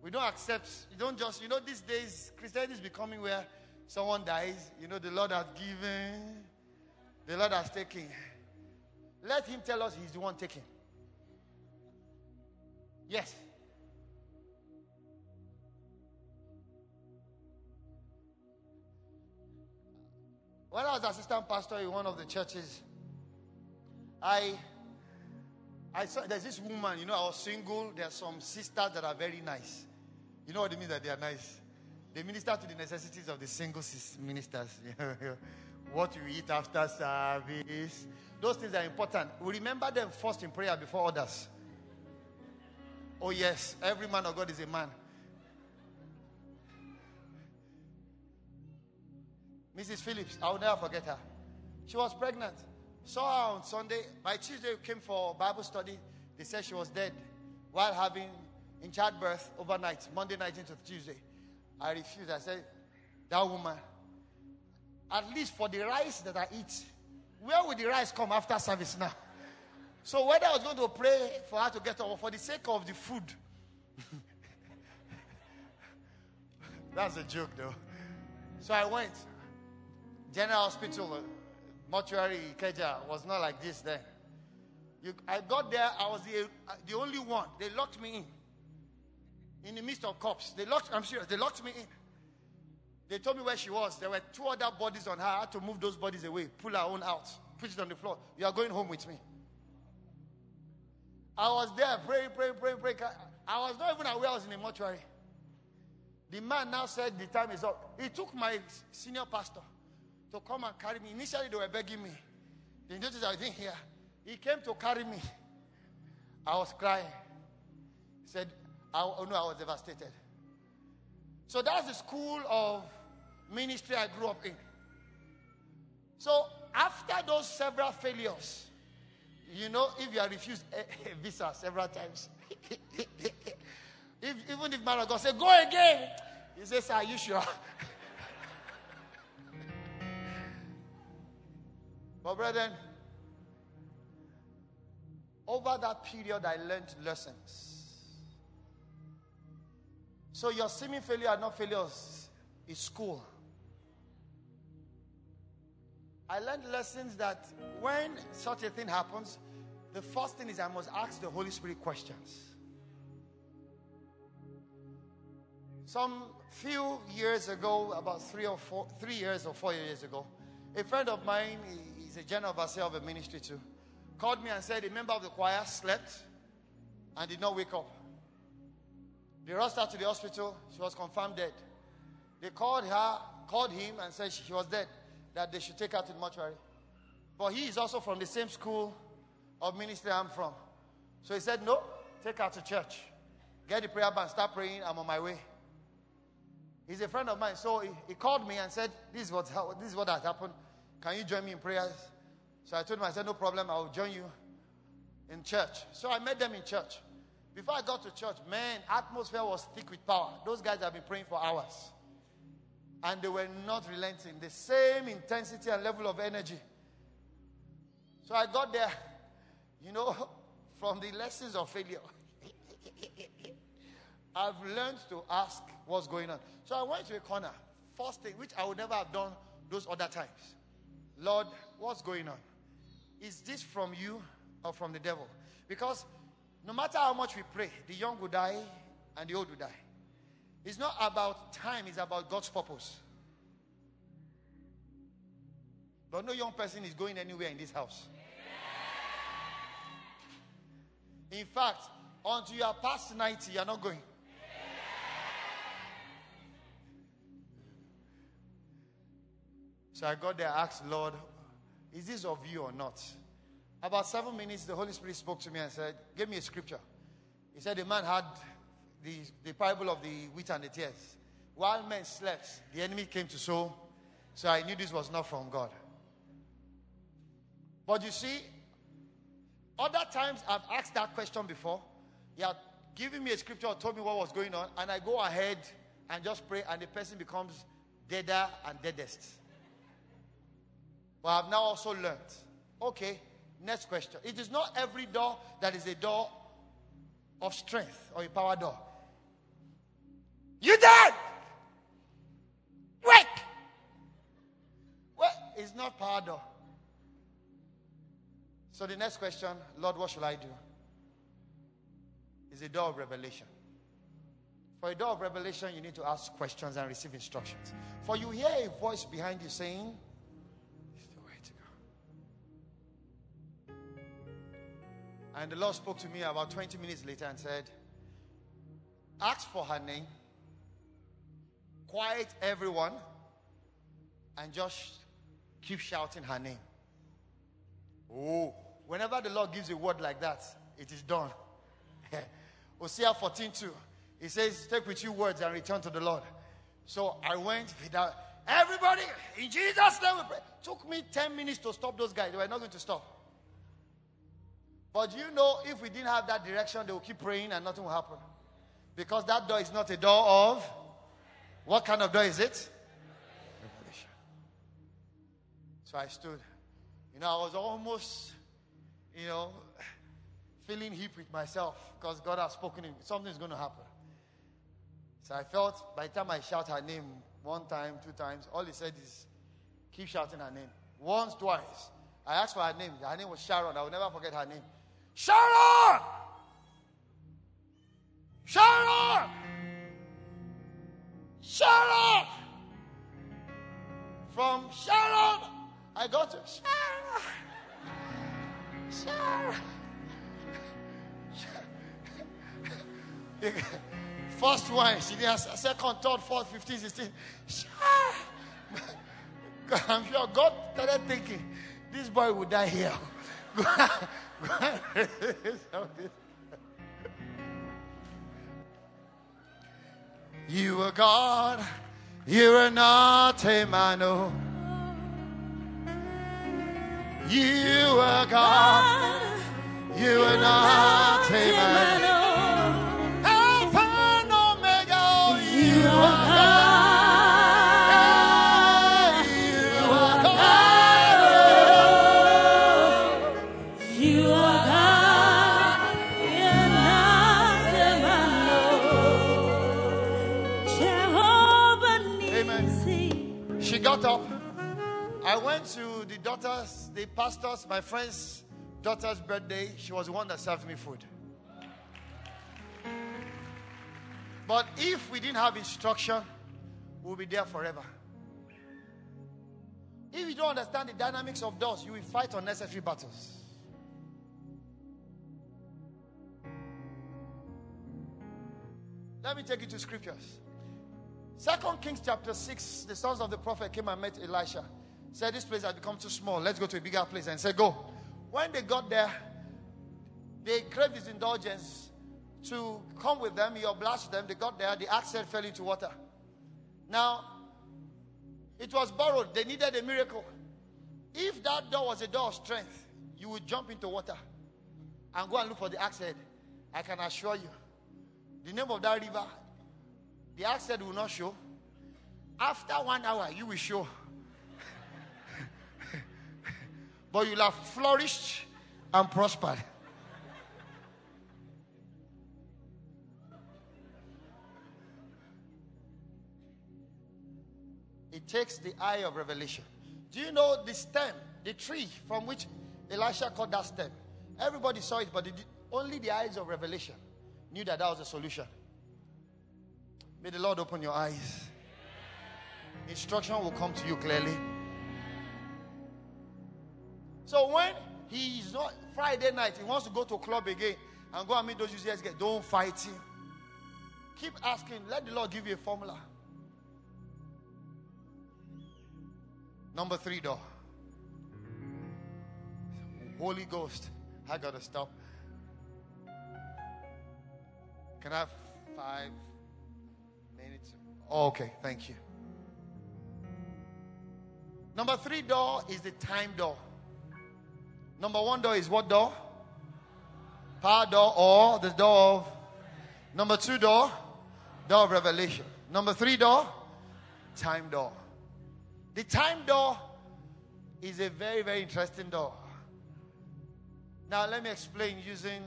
We don't accept, you don't just, you know, these days, Christianity is becoming where someone dies, you know, the Lord has given, the Lord has taken. Let Him tell us He's the one taking. Yes. When I was assistant pastor in one of the churches, I I saw there's this woman, you know, I was single. There are some sisters that are very nice. You know what it means that they are nice? They minister to the necessities of the single ministers. [LAUGHS] what you eat after service. Those things are important. We remember them first in prayer before others. Oh, yes, every man of God is a man. Mrs. Phillips, I will never forget her. She was pregnant. Saw her on Sunday. By Tuesday, came for Bible study. They said she was dead while having in childbirth overnight, Monday night into Tuesday. I refused. I said, That woman, at least for the rice that I eat, where will the rice come after service now? So whether I was going to pray for her to get or for the sake of the food. [LAUGHS] That's a joke though. So I went. General Hospital, uh, mortuary Ikeja was not like this then. You, I got there, I was the, uh, the only one. They locked me in. In the midst of cops. They locked, I'm serious, they locked me in. They told me where she was. There were two other bodies on her. I had to move those bodies away, pull her own out, put it on the floor. You are going home with me. I was there, pray, pray, pray, pray. I was not even aware I was in a mortuary. The man now said the time is up. He took my senior pastor to come and carry me. Initially, they were begging me. They noticed I didn't hear. He came to carry me. I was crying. He said, I, oh no, I was devastated. So that's the school of ministry I grew up in. So after those several failures, you know, if you are refused a, a visa several times, [LAUGHS] if, even if man of God say, go again, he says, are you sure? [LAUGHS] but brethren, over that period, I learned lessons. So your seeming failure are not failures, is school. I learned lessons that when such a thing happens, the first thing is I must ask the Holy Spirit questions. Some few years ago, about three or four, three years or four years ago, a friend of mine, he's a general overseer of a ministry too, called me and said a member of the choir slept and did not wake up. They rushed her to the hospital. She was confirmed dead. They called her, called him, and said she was dead. That they should take her to the mortuary. But he is also from the same school of ministry I'm from. So he said, No, take her to church. Get the prayer band, start praying. I'm on my way. He's a friend of mine. So he, he called me and said, this is, what, this is what has happened. Can you join me in prayers? So I told him, I said, No problem, I will join you in church. So I met them in church. Before I got to church, man, atmosphere was thick with power. Those guys have been praying for hours. And they were not relenting. The same intensity and level of energy. So I got there, you know, [LAUGHS] from the lessons of failure. [LAUGHS] I've learned to ask what's going on. So I went to a corner, first thing, which I would never have done those other times. Lord, what's going on? Is this from you or from the devil? Because no matter how much we pray, the young will die and the old will die. It's not about time, it's about God's purpose. But no young person is going anywhere in this house. In fact, until you are past 90, you are not going. So I got there, asked Lord, is this of you or not? About seven minutes, the Holy Spirit spoke to me and said, Give me a scripture. He said, The man had the, the parable of the wheat and the tares. While men slept, the enemy came to sow. So I knew this was not from God. But you see, other times I've asked that question before. He had given me a scripture or told me what was going on, and I go ahead and just pray, and the person becomes deader and deadest. But I've now also learned okay, Next question. It is not every door that is a door of strength or a power door. You dead! Wake! Well, it's not power. So the next question, Lord, what shall I do? Is a door of revelation. For a door of revelation, you need to ask questions and receive instructions. For you hear a voice behind you saying, It's the way to go. And the Lord spoke to me about 20 minutes later and said, Ask for her name, quiet everyone, and just keep shouting her name. Oh, whenever the Lord gives a word like that, it is done. [LAUGHS] Hosea 14 2. He says, Take with you words and return to the Lord. So I went without everybody in Jesus' name. We pray. Took me 10 minutes to stop those guys. They were not going to stop. But you know, if we didn't have that direction, they will keep praying and nothing will happen. Because that door is not a door of what kind of door is it? Revelation. So I stood. You know, I was almost you know, feeling hip with myself because God has spoken. in- Something's going to happen. So I felt by the time I shout her name one time, two times, all he said is, keep shouting her name. Once, twice. I asked for her name. Her name was Sharon. I will never forget her name. Sharon! Sharon! Sharon! From Sharon, I got to Sharon. Sharon. First one, she did second, third, fourth, 15, 16. Sharon. I'm sure God started thinking, this boy will die here. [LAUGHS] You are God, you are not a man. oh. You are God, you are not a man. Oh. Pastor's, my friend's daughter's birthday. She was the one that served me food. But if we didn't have instruction, we'll be there forever. If you don't understand the dynamics of doors, you will fight unnecessary battles. Let me take you to scriptures. Second Kings chapter 6, the sons of the prophet came and met Elisha. Said, This place has become too small. Let's go to a bigger place. And said, Go. When they got there, they craved his indulgence to come with them. He obliged them. They got there. The axe head fell into water. Now, it was borrowed. They needed a miracle. If that door was a door of strength, you would jump into water and go and look for the axe head. I can assure you. The name of that river the axe head will not show. After one hour, you will show. But you'll have flourished and prospered. It takes the eye of revelation. Do you know the stem, the tree from which Elisha cut that stem? Everybody saw it, but it, only the eyes of revelation knew that that was the solution. May the Lord open your eyes. Instruction will come to you clearly. So when he's not Friday night, he wants to go to a club again and go and meet those useless guys. Don't fight him. Keep asking. Let the Lord give you a formula. Number three door. Holy Ghost. I gotta stop. Can I have five minutes? Oh, okay, thank you. Number three door is the time door. Number one door is what door? Power door or the door of. Number two door, door of revelation. Number three door, time door. The time door is a very, very interesting door. Now, let me explain using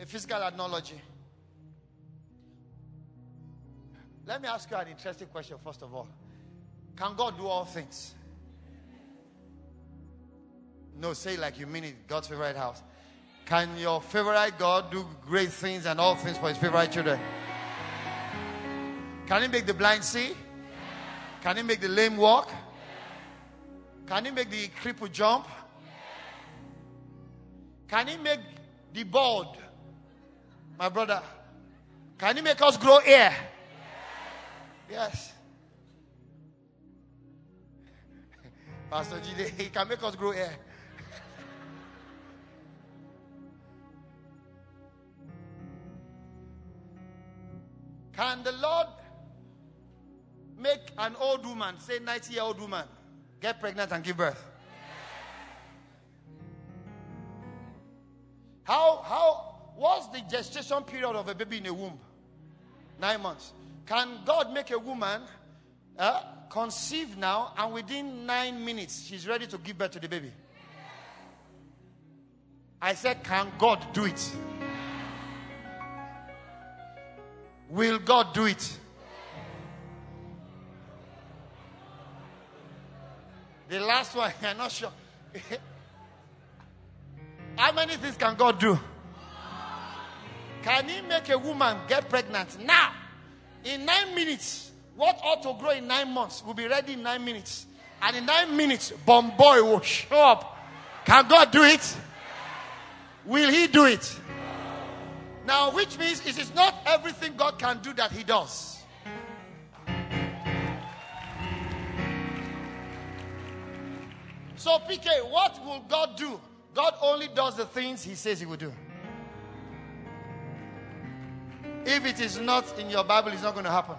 a physical analogy. Let me ask you an interesting question, first of all. Can God do all things? No, say like you mean it. God's favorite house. Can your favorite God do great things and all things for his favorite children? Can he make the blind see? Can he make the lame walk? Can he make the cripple jump? Can he make the bald? My brother. Can he make us grow hair? Yes. [LAUGHS] Pastor G, he can make us grow hair. Can the Lord make an old woman, say 90 year old woman, get pregnant and give birth? How, how, what's the gestation period of a baby in a womb? Nine months. Can God make a woman uh, conceive now and within nine minutes she's ready to give birth to the baby? I said, Can God do it? Will God do it? The last one, [LAUGHS] I'm not sure. [LAUGHS] How many things can God do? Can He make a woman get pregnant now? In nine minutes, what ought to grow in nine months will be ready in nine minutes. And in nine minutes, bomb boy will show up. Can God do it? Will He do it? Now, which means it is not everything God can do that He does. So, PK, what will God do? God only does the things He says He will do. If it is not in your Bible, it's not going to happen.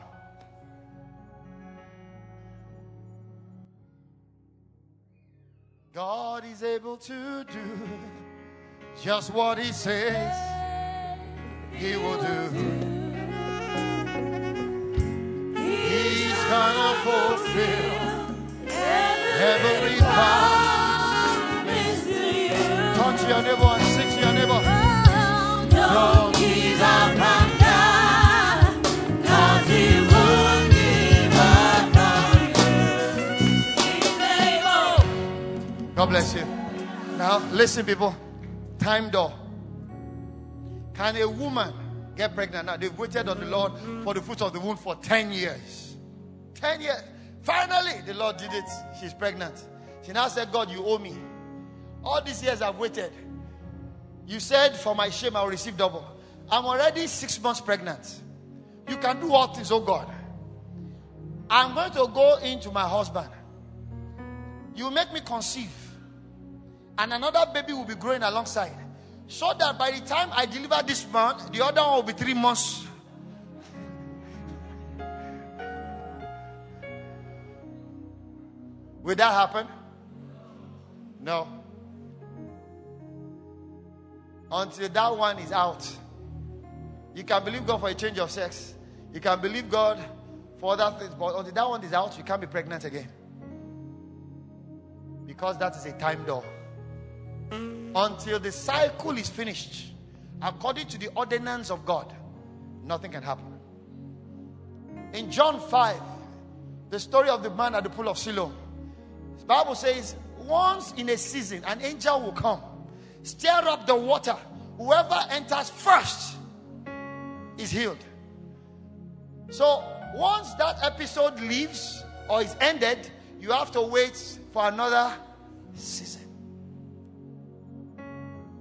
God is able to do just what He says He will do. He's gonna fulfill every promise. Turn to your neighbor and sing to your neighbor. You. He's able. God bless you. Now, listen, people. Time door. Can a woman get pregnant? Now, they've waited on the Lord for the fruit of the womb for 10 years. 10 years. Finally, the Lord did it. She's pregnant. She now said, God, you owe me. All these years I've waited. You said, for my shame, I will receive double. I'm already six months pregnant. You can do all things, oh God. I'm going to go into my husband. You make me conceive and another baby will be growing alongside. So that by the time I deliver this man, the other one will be three months. Will that happen? No. Until that one is out. You can believe God for a change of sex. You can believe God for other things, but until that one is out, you can't be pregnant again. Because that is a time door until the cycle is finished, according to the ordinance of God, nothing can happen. In John 5, the story of the man at the pool of Siloam, the Bible says, once in a season, an angel will come, stir up the water. Whoever enters first is healed. So, once that episode leaves or is ended, you have to wait for another season.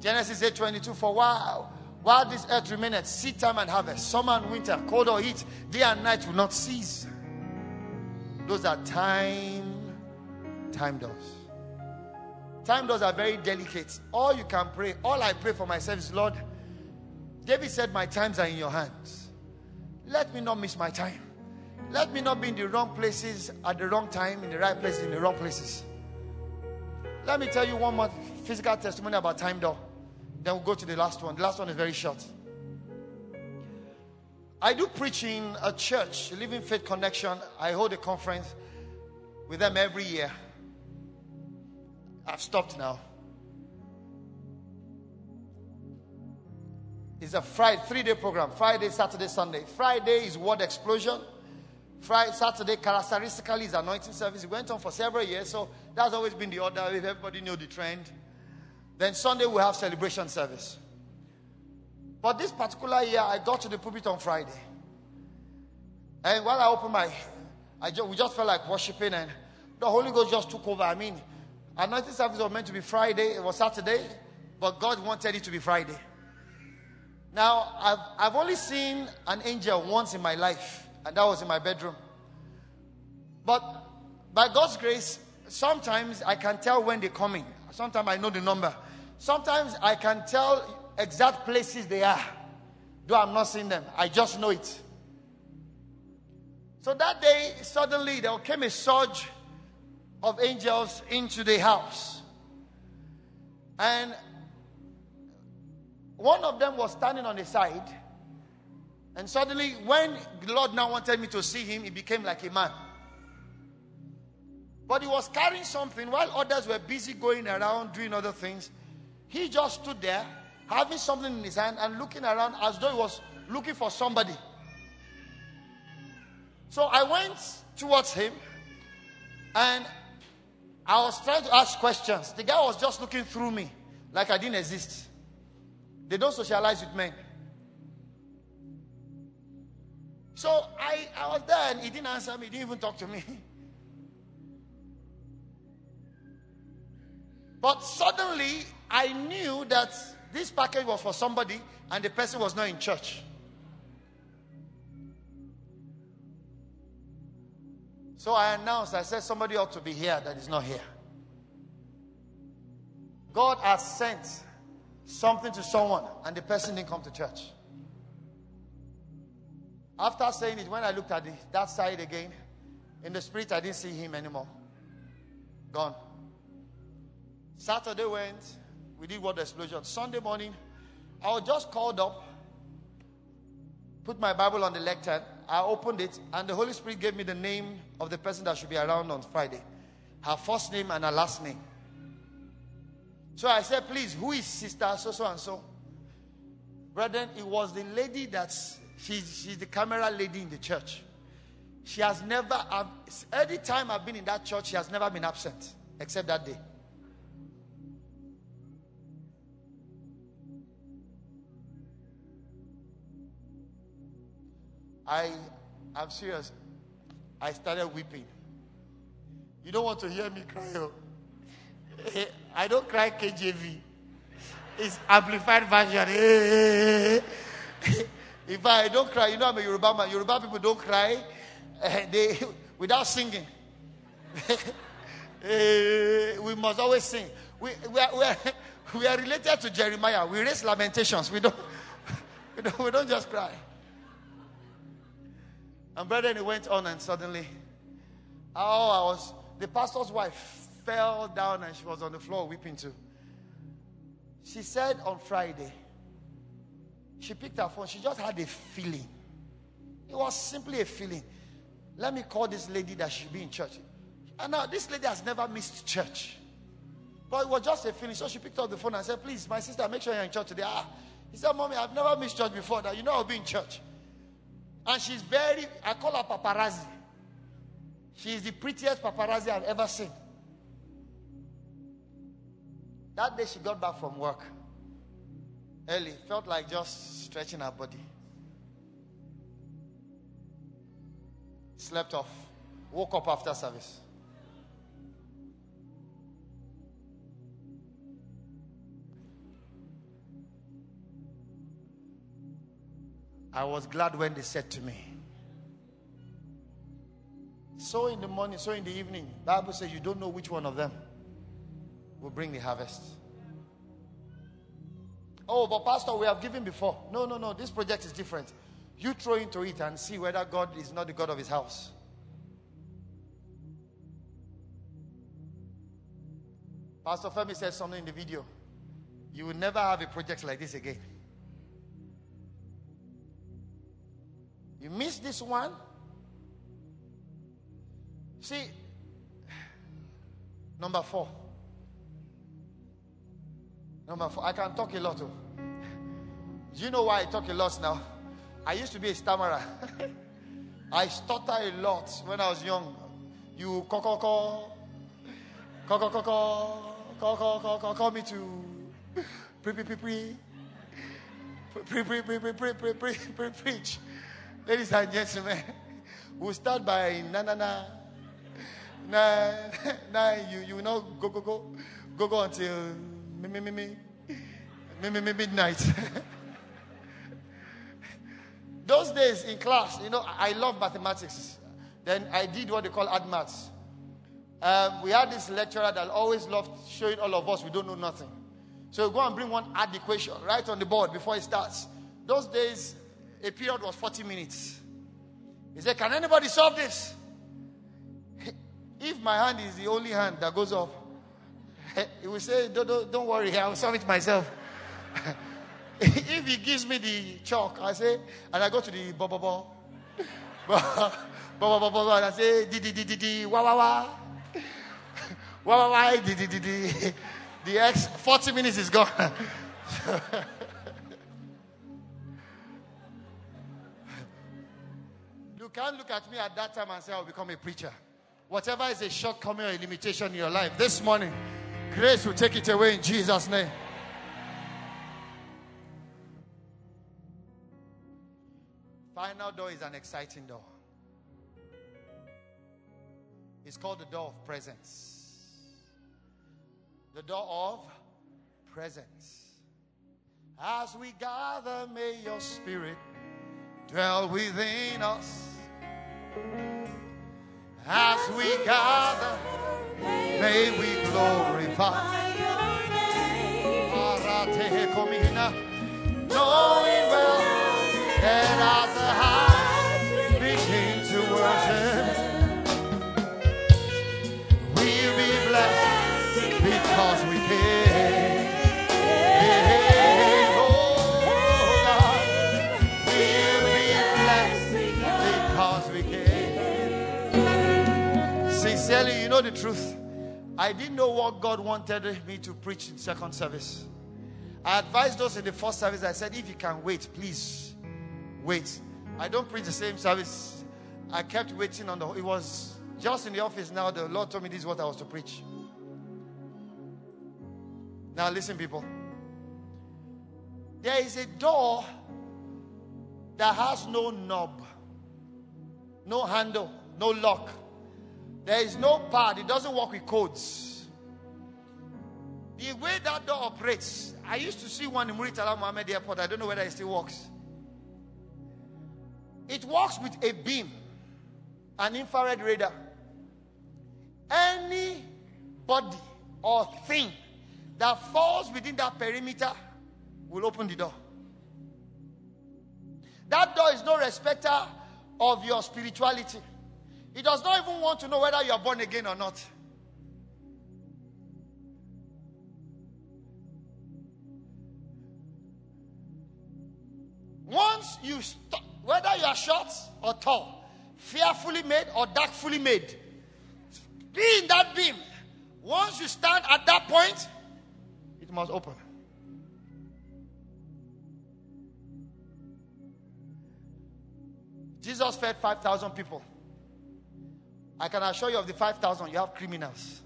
Genesis 8 22. For while, while this earth remaineth, seed time and harvest, summer and winter, cold or heat, day and night will not cease. Those are time, time doors. Time doors are very delicate. All you can pray, all I pray for myself is, Lord, David said, My times are in your hands. Let me not miss my time. Let me not be in the wrong places at the wrong time, in the right places, in the wrong places. Let me tell you one more physical testimony about time door. Then we'll go to the last one. The last one is very short. I do preach in a church, Living Faith Connection. I hold a conference with them every year. I've stopped now. It's a Friday, three day program Friday, Saturday, Sunday. Friday is Word Explosion. Friday, Saturday, characteristically, is anointing service. It went on for several years, so that's always been the order. If everybody knew the trend. Then Sunday, we have celebration service. But this particular year, I got to the pulpit on Friday. And while I opened my, I just, we just felt like worshiping, and the Holy Ghost just took over. I mean, anointing service was meant to be Friday, it was Saturday, but God wanted it to be Friday. Now, I've, I've only seen an angel once in my life, and that was in my bedroom. But by God's grace, sometimes I can tell when they're coming. Sometimes I know the number. Sometimes I can tell exact places they are, though I'm not seeing them. I just know it. So that day, suddenly there came a surge of angels into the house. And one of them was standing on the side. And suddenly, when the Lord now wanted me to see him, he became like a man. But he was carrying something while others were busy going around doing other things. He just stood there, having something in his hand and looking around as though he was looking for somebody. So I went towards him and I was trying to ask questions. The guy was just looking through me like I didn't exist. They don't socialize with men. So I, I was there and he didn't answer me, he didn't even talk to me. [LAUGHS] But suddenly I knew that this package was for somebody and the person was not in church. So I announced, I said, somebody ought to be here that is not here. God has sent something to someone and the person didn't come to church. After saying it, when I looked at the, that side again, in the spirit, I didn't see him anymore. Gone. Saturday went, we did Word Explosion. Sunday morning, I was just called up, put my Bible on the lectern. I opened it, and the Holy Spirit gave me the name of the person that should be around on Friday. Her first name and her last name. So I said, please, who is sister so so and so? Brethren, it was the lady that's she's, she's the camera lady in the church. She has never, any time I've been in that church, she has never been absent, except that day. I, I'm serious. I started weeping. You don't want to hear me cry. oh. Eh, I don't cry KJV. It's amplified version. Eh, eh, if I don't cry, you know I'm a Yoruba man. Yoruba people don't cry. eh, they without singing. [LAUGHS] Eh, we must always sing. We, we, are, we, are, [LAUGHS] we are related to Jeremiah. We raise lamentations. We don't, [LAUGHS] we don't, we don't just cry. And brethren, it went on and suddenly, oh, I was, the pastor's wife fell down and she was on the floor weeping too. She said on Friday, she picked her phone, she just had a feeling. It was simply a feeling. Let me call this lady that should be in church. And now this lady has never missed church. But it was just a feeling. So she picked up the phone and said, Please, my sister, make sure you're in church today. Ah. He said, Mommy, I've never missed church before. That you know I'll be in church. And she's very, I call her paparazzi. She's the prettiest paparazzi I've ever seen. That day she got back from work early, felt like just stretching her body. Slept off, woke up after service. I was glad when they said to me, so in the morning, so in the evening. Bible says you don't know which one of them will bring the harvest. Oh, but Pastor, we have given before. No, no, no. This project is different. You throw into it and see whether God is not the God of his house. Pastor Femi said something in the video. You will never have a project like this again. You miss this one. See, number four. Number four. I can talk a lot. Oh. Do you know why I talk a lot now? I used to be a stammerer. [LAUGHS] I stutter a lot when I was young. You call, call, call, call, call, call, call, call, call, call, call me to pre, pre, pre, pre, pre, pre, pre, pre, pre, pre, pre, pre, preach. Ladies and gentlemen, [LAUGHS] we'll start by na na na. Na, [LAUGHS] na, you, you know, go, go, go, go, go until me, me, me, me, me, me, me, midnight. [LAUGHS] Those days in class, you know, I love mathematics. Then I did what they call add maths. Um, we had this lecturer that always loved showing all of us we don't know nothing. So go and bring one add equation right on the board before it starts. Those days, a period was 40 minutes. He said, Can anybody solve this? [LAUGHS] If my hand is the only hand that goes up, [LAUGHS] he will say, Don't, don't, don't worry, I will solve it myself. [LAUGHS] if he gives me the chalk, I say, and I go to the. Bo bo bo bo, and I say, di di di di di, wa wa wa. Wa wa wa, di di di. Di The X 40 minutes is gone. Can't look at me at that time and say I'll become a preacher. Whatever is a shortcoming or a limitation in your life, this morning, grace will take it away in Jesus' name. Final door is an exciting door. It's called the door of presence. The door of presence. As we gather, may your spirit dwell within us. As we gather, may we glorify. Knowing know the truth. I didn't know what God wanted me to preach in second service. I advised those in the first service. I said, if you can wait, please wait. I don't preach the same service. I kept waiting on the. It was just in the office now. The Lord told me this is what I was to preach. Now listen, people. There is a door that has no knob, no handle, no lock. There is no pad. It doesn't work with codes. The way that door operates, I used to see one in Muritala Mohammed Airport. I don't know whether it still works. It works with a beam, an infrared radar. Any body or thing that falls within that perimeter will open the door. That door is no respecter of your spirituality. It does not even want to know whether you are born again or not. Once you stop, whether you are short or tall, fearfully made or darkfully made, be in that beam. Once you stand at that point, it must open. Jesus fed 5,000 people. I can assure you of the 5,000, you have criminals.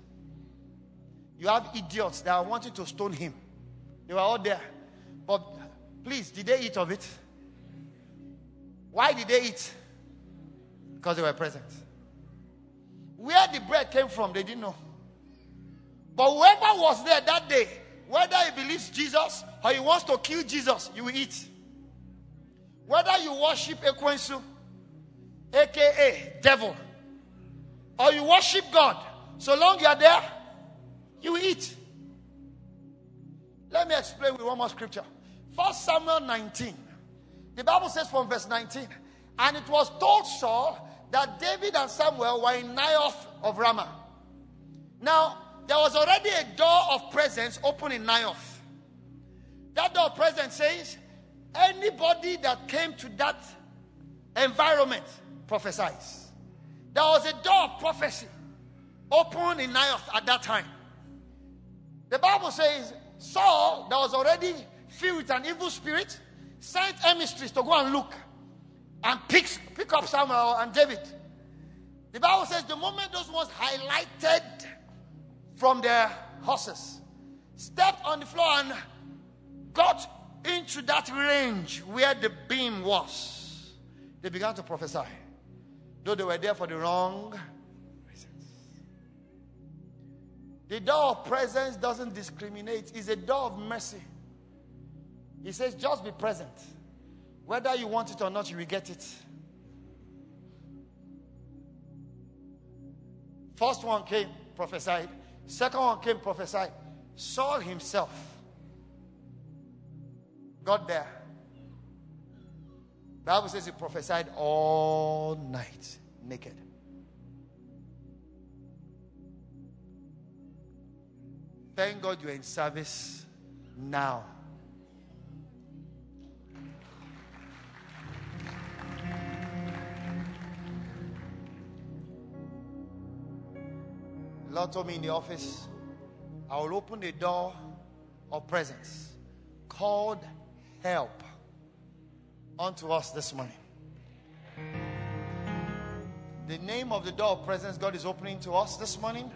You have idiots that are wanting to stone him. They were all there. But please, did they eat of it? Why did they eat? Because they were present. Where the bread came from, they didn't know. But whoever was there that day, whether he believes Jesus or he wants to kill Jesus, you will eat. Whether you worship Ekwensu, aka devil, or you worship God, so long you are there, you eat. Let me explain with one more scripture. First Samuel 19. The Bible says from verse 19, and it was told Saul that David and Samuel were in Naioth of Ramah. Now, there was already a door of presence open in Naioth. That door of presence says, anybody that came to that environment prophesies. There was a door of prophecy open in Naioth at that time. The Bible says Saul, that was already filled with an evil spirit, sent emissaries to go and look and pick, pick up Samuel and David. The Bible says the moment those ones highlighted from their horses, stepped on the floor and got into that range where the beam was, they began to prophesy. Though they were there for the wrong reasons. The door of presence doesn't discriminate, it's a door of mercy. He says, just be present. Whether you want it or not, you will get it. First one came, prophesied. Second one came, prophesied. Saul himself got there. Bible says he prophesied all night naked. Thank God you're in service now. Lord told me in the office, I will open the door of presence called help unto us this morning. The name of the door of presence God is opening to us this morning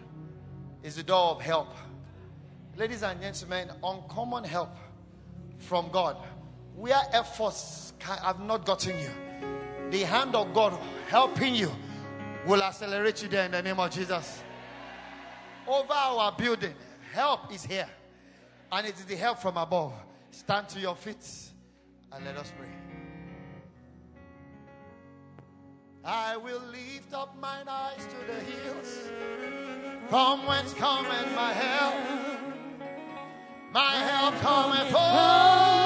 is the door of help. Ladies and gentlemen, uncommon help from God. Where efforts have not gotten you, the hand of God helping you will accelerate you there in the name of Jesus. Over our building, help is here, and it is the help from above. Stand to your feet and let us pray. I will lift up mine eyes to the hills, from whence cometh my help. My help cometh from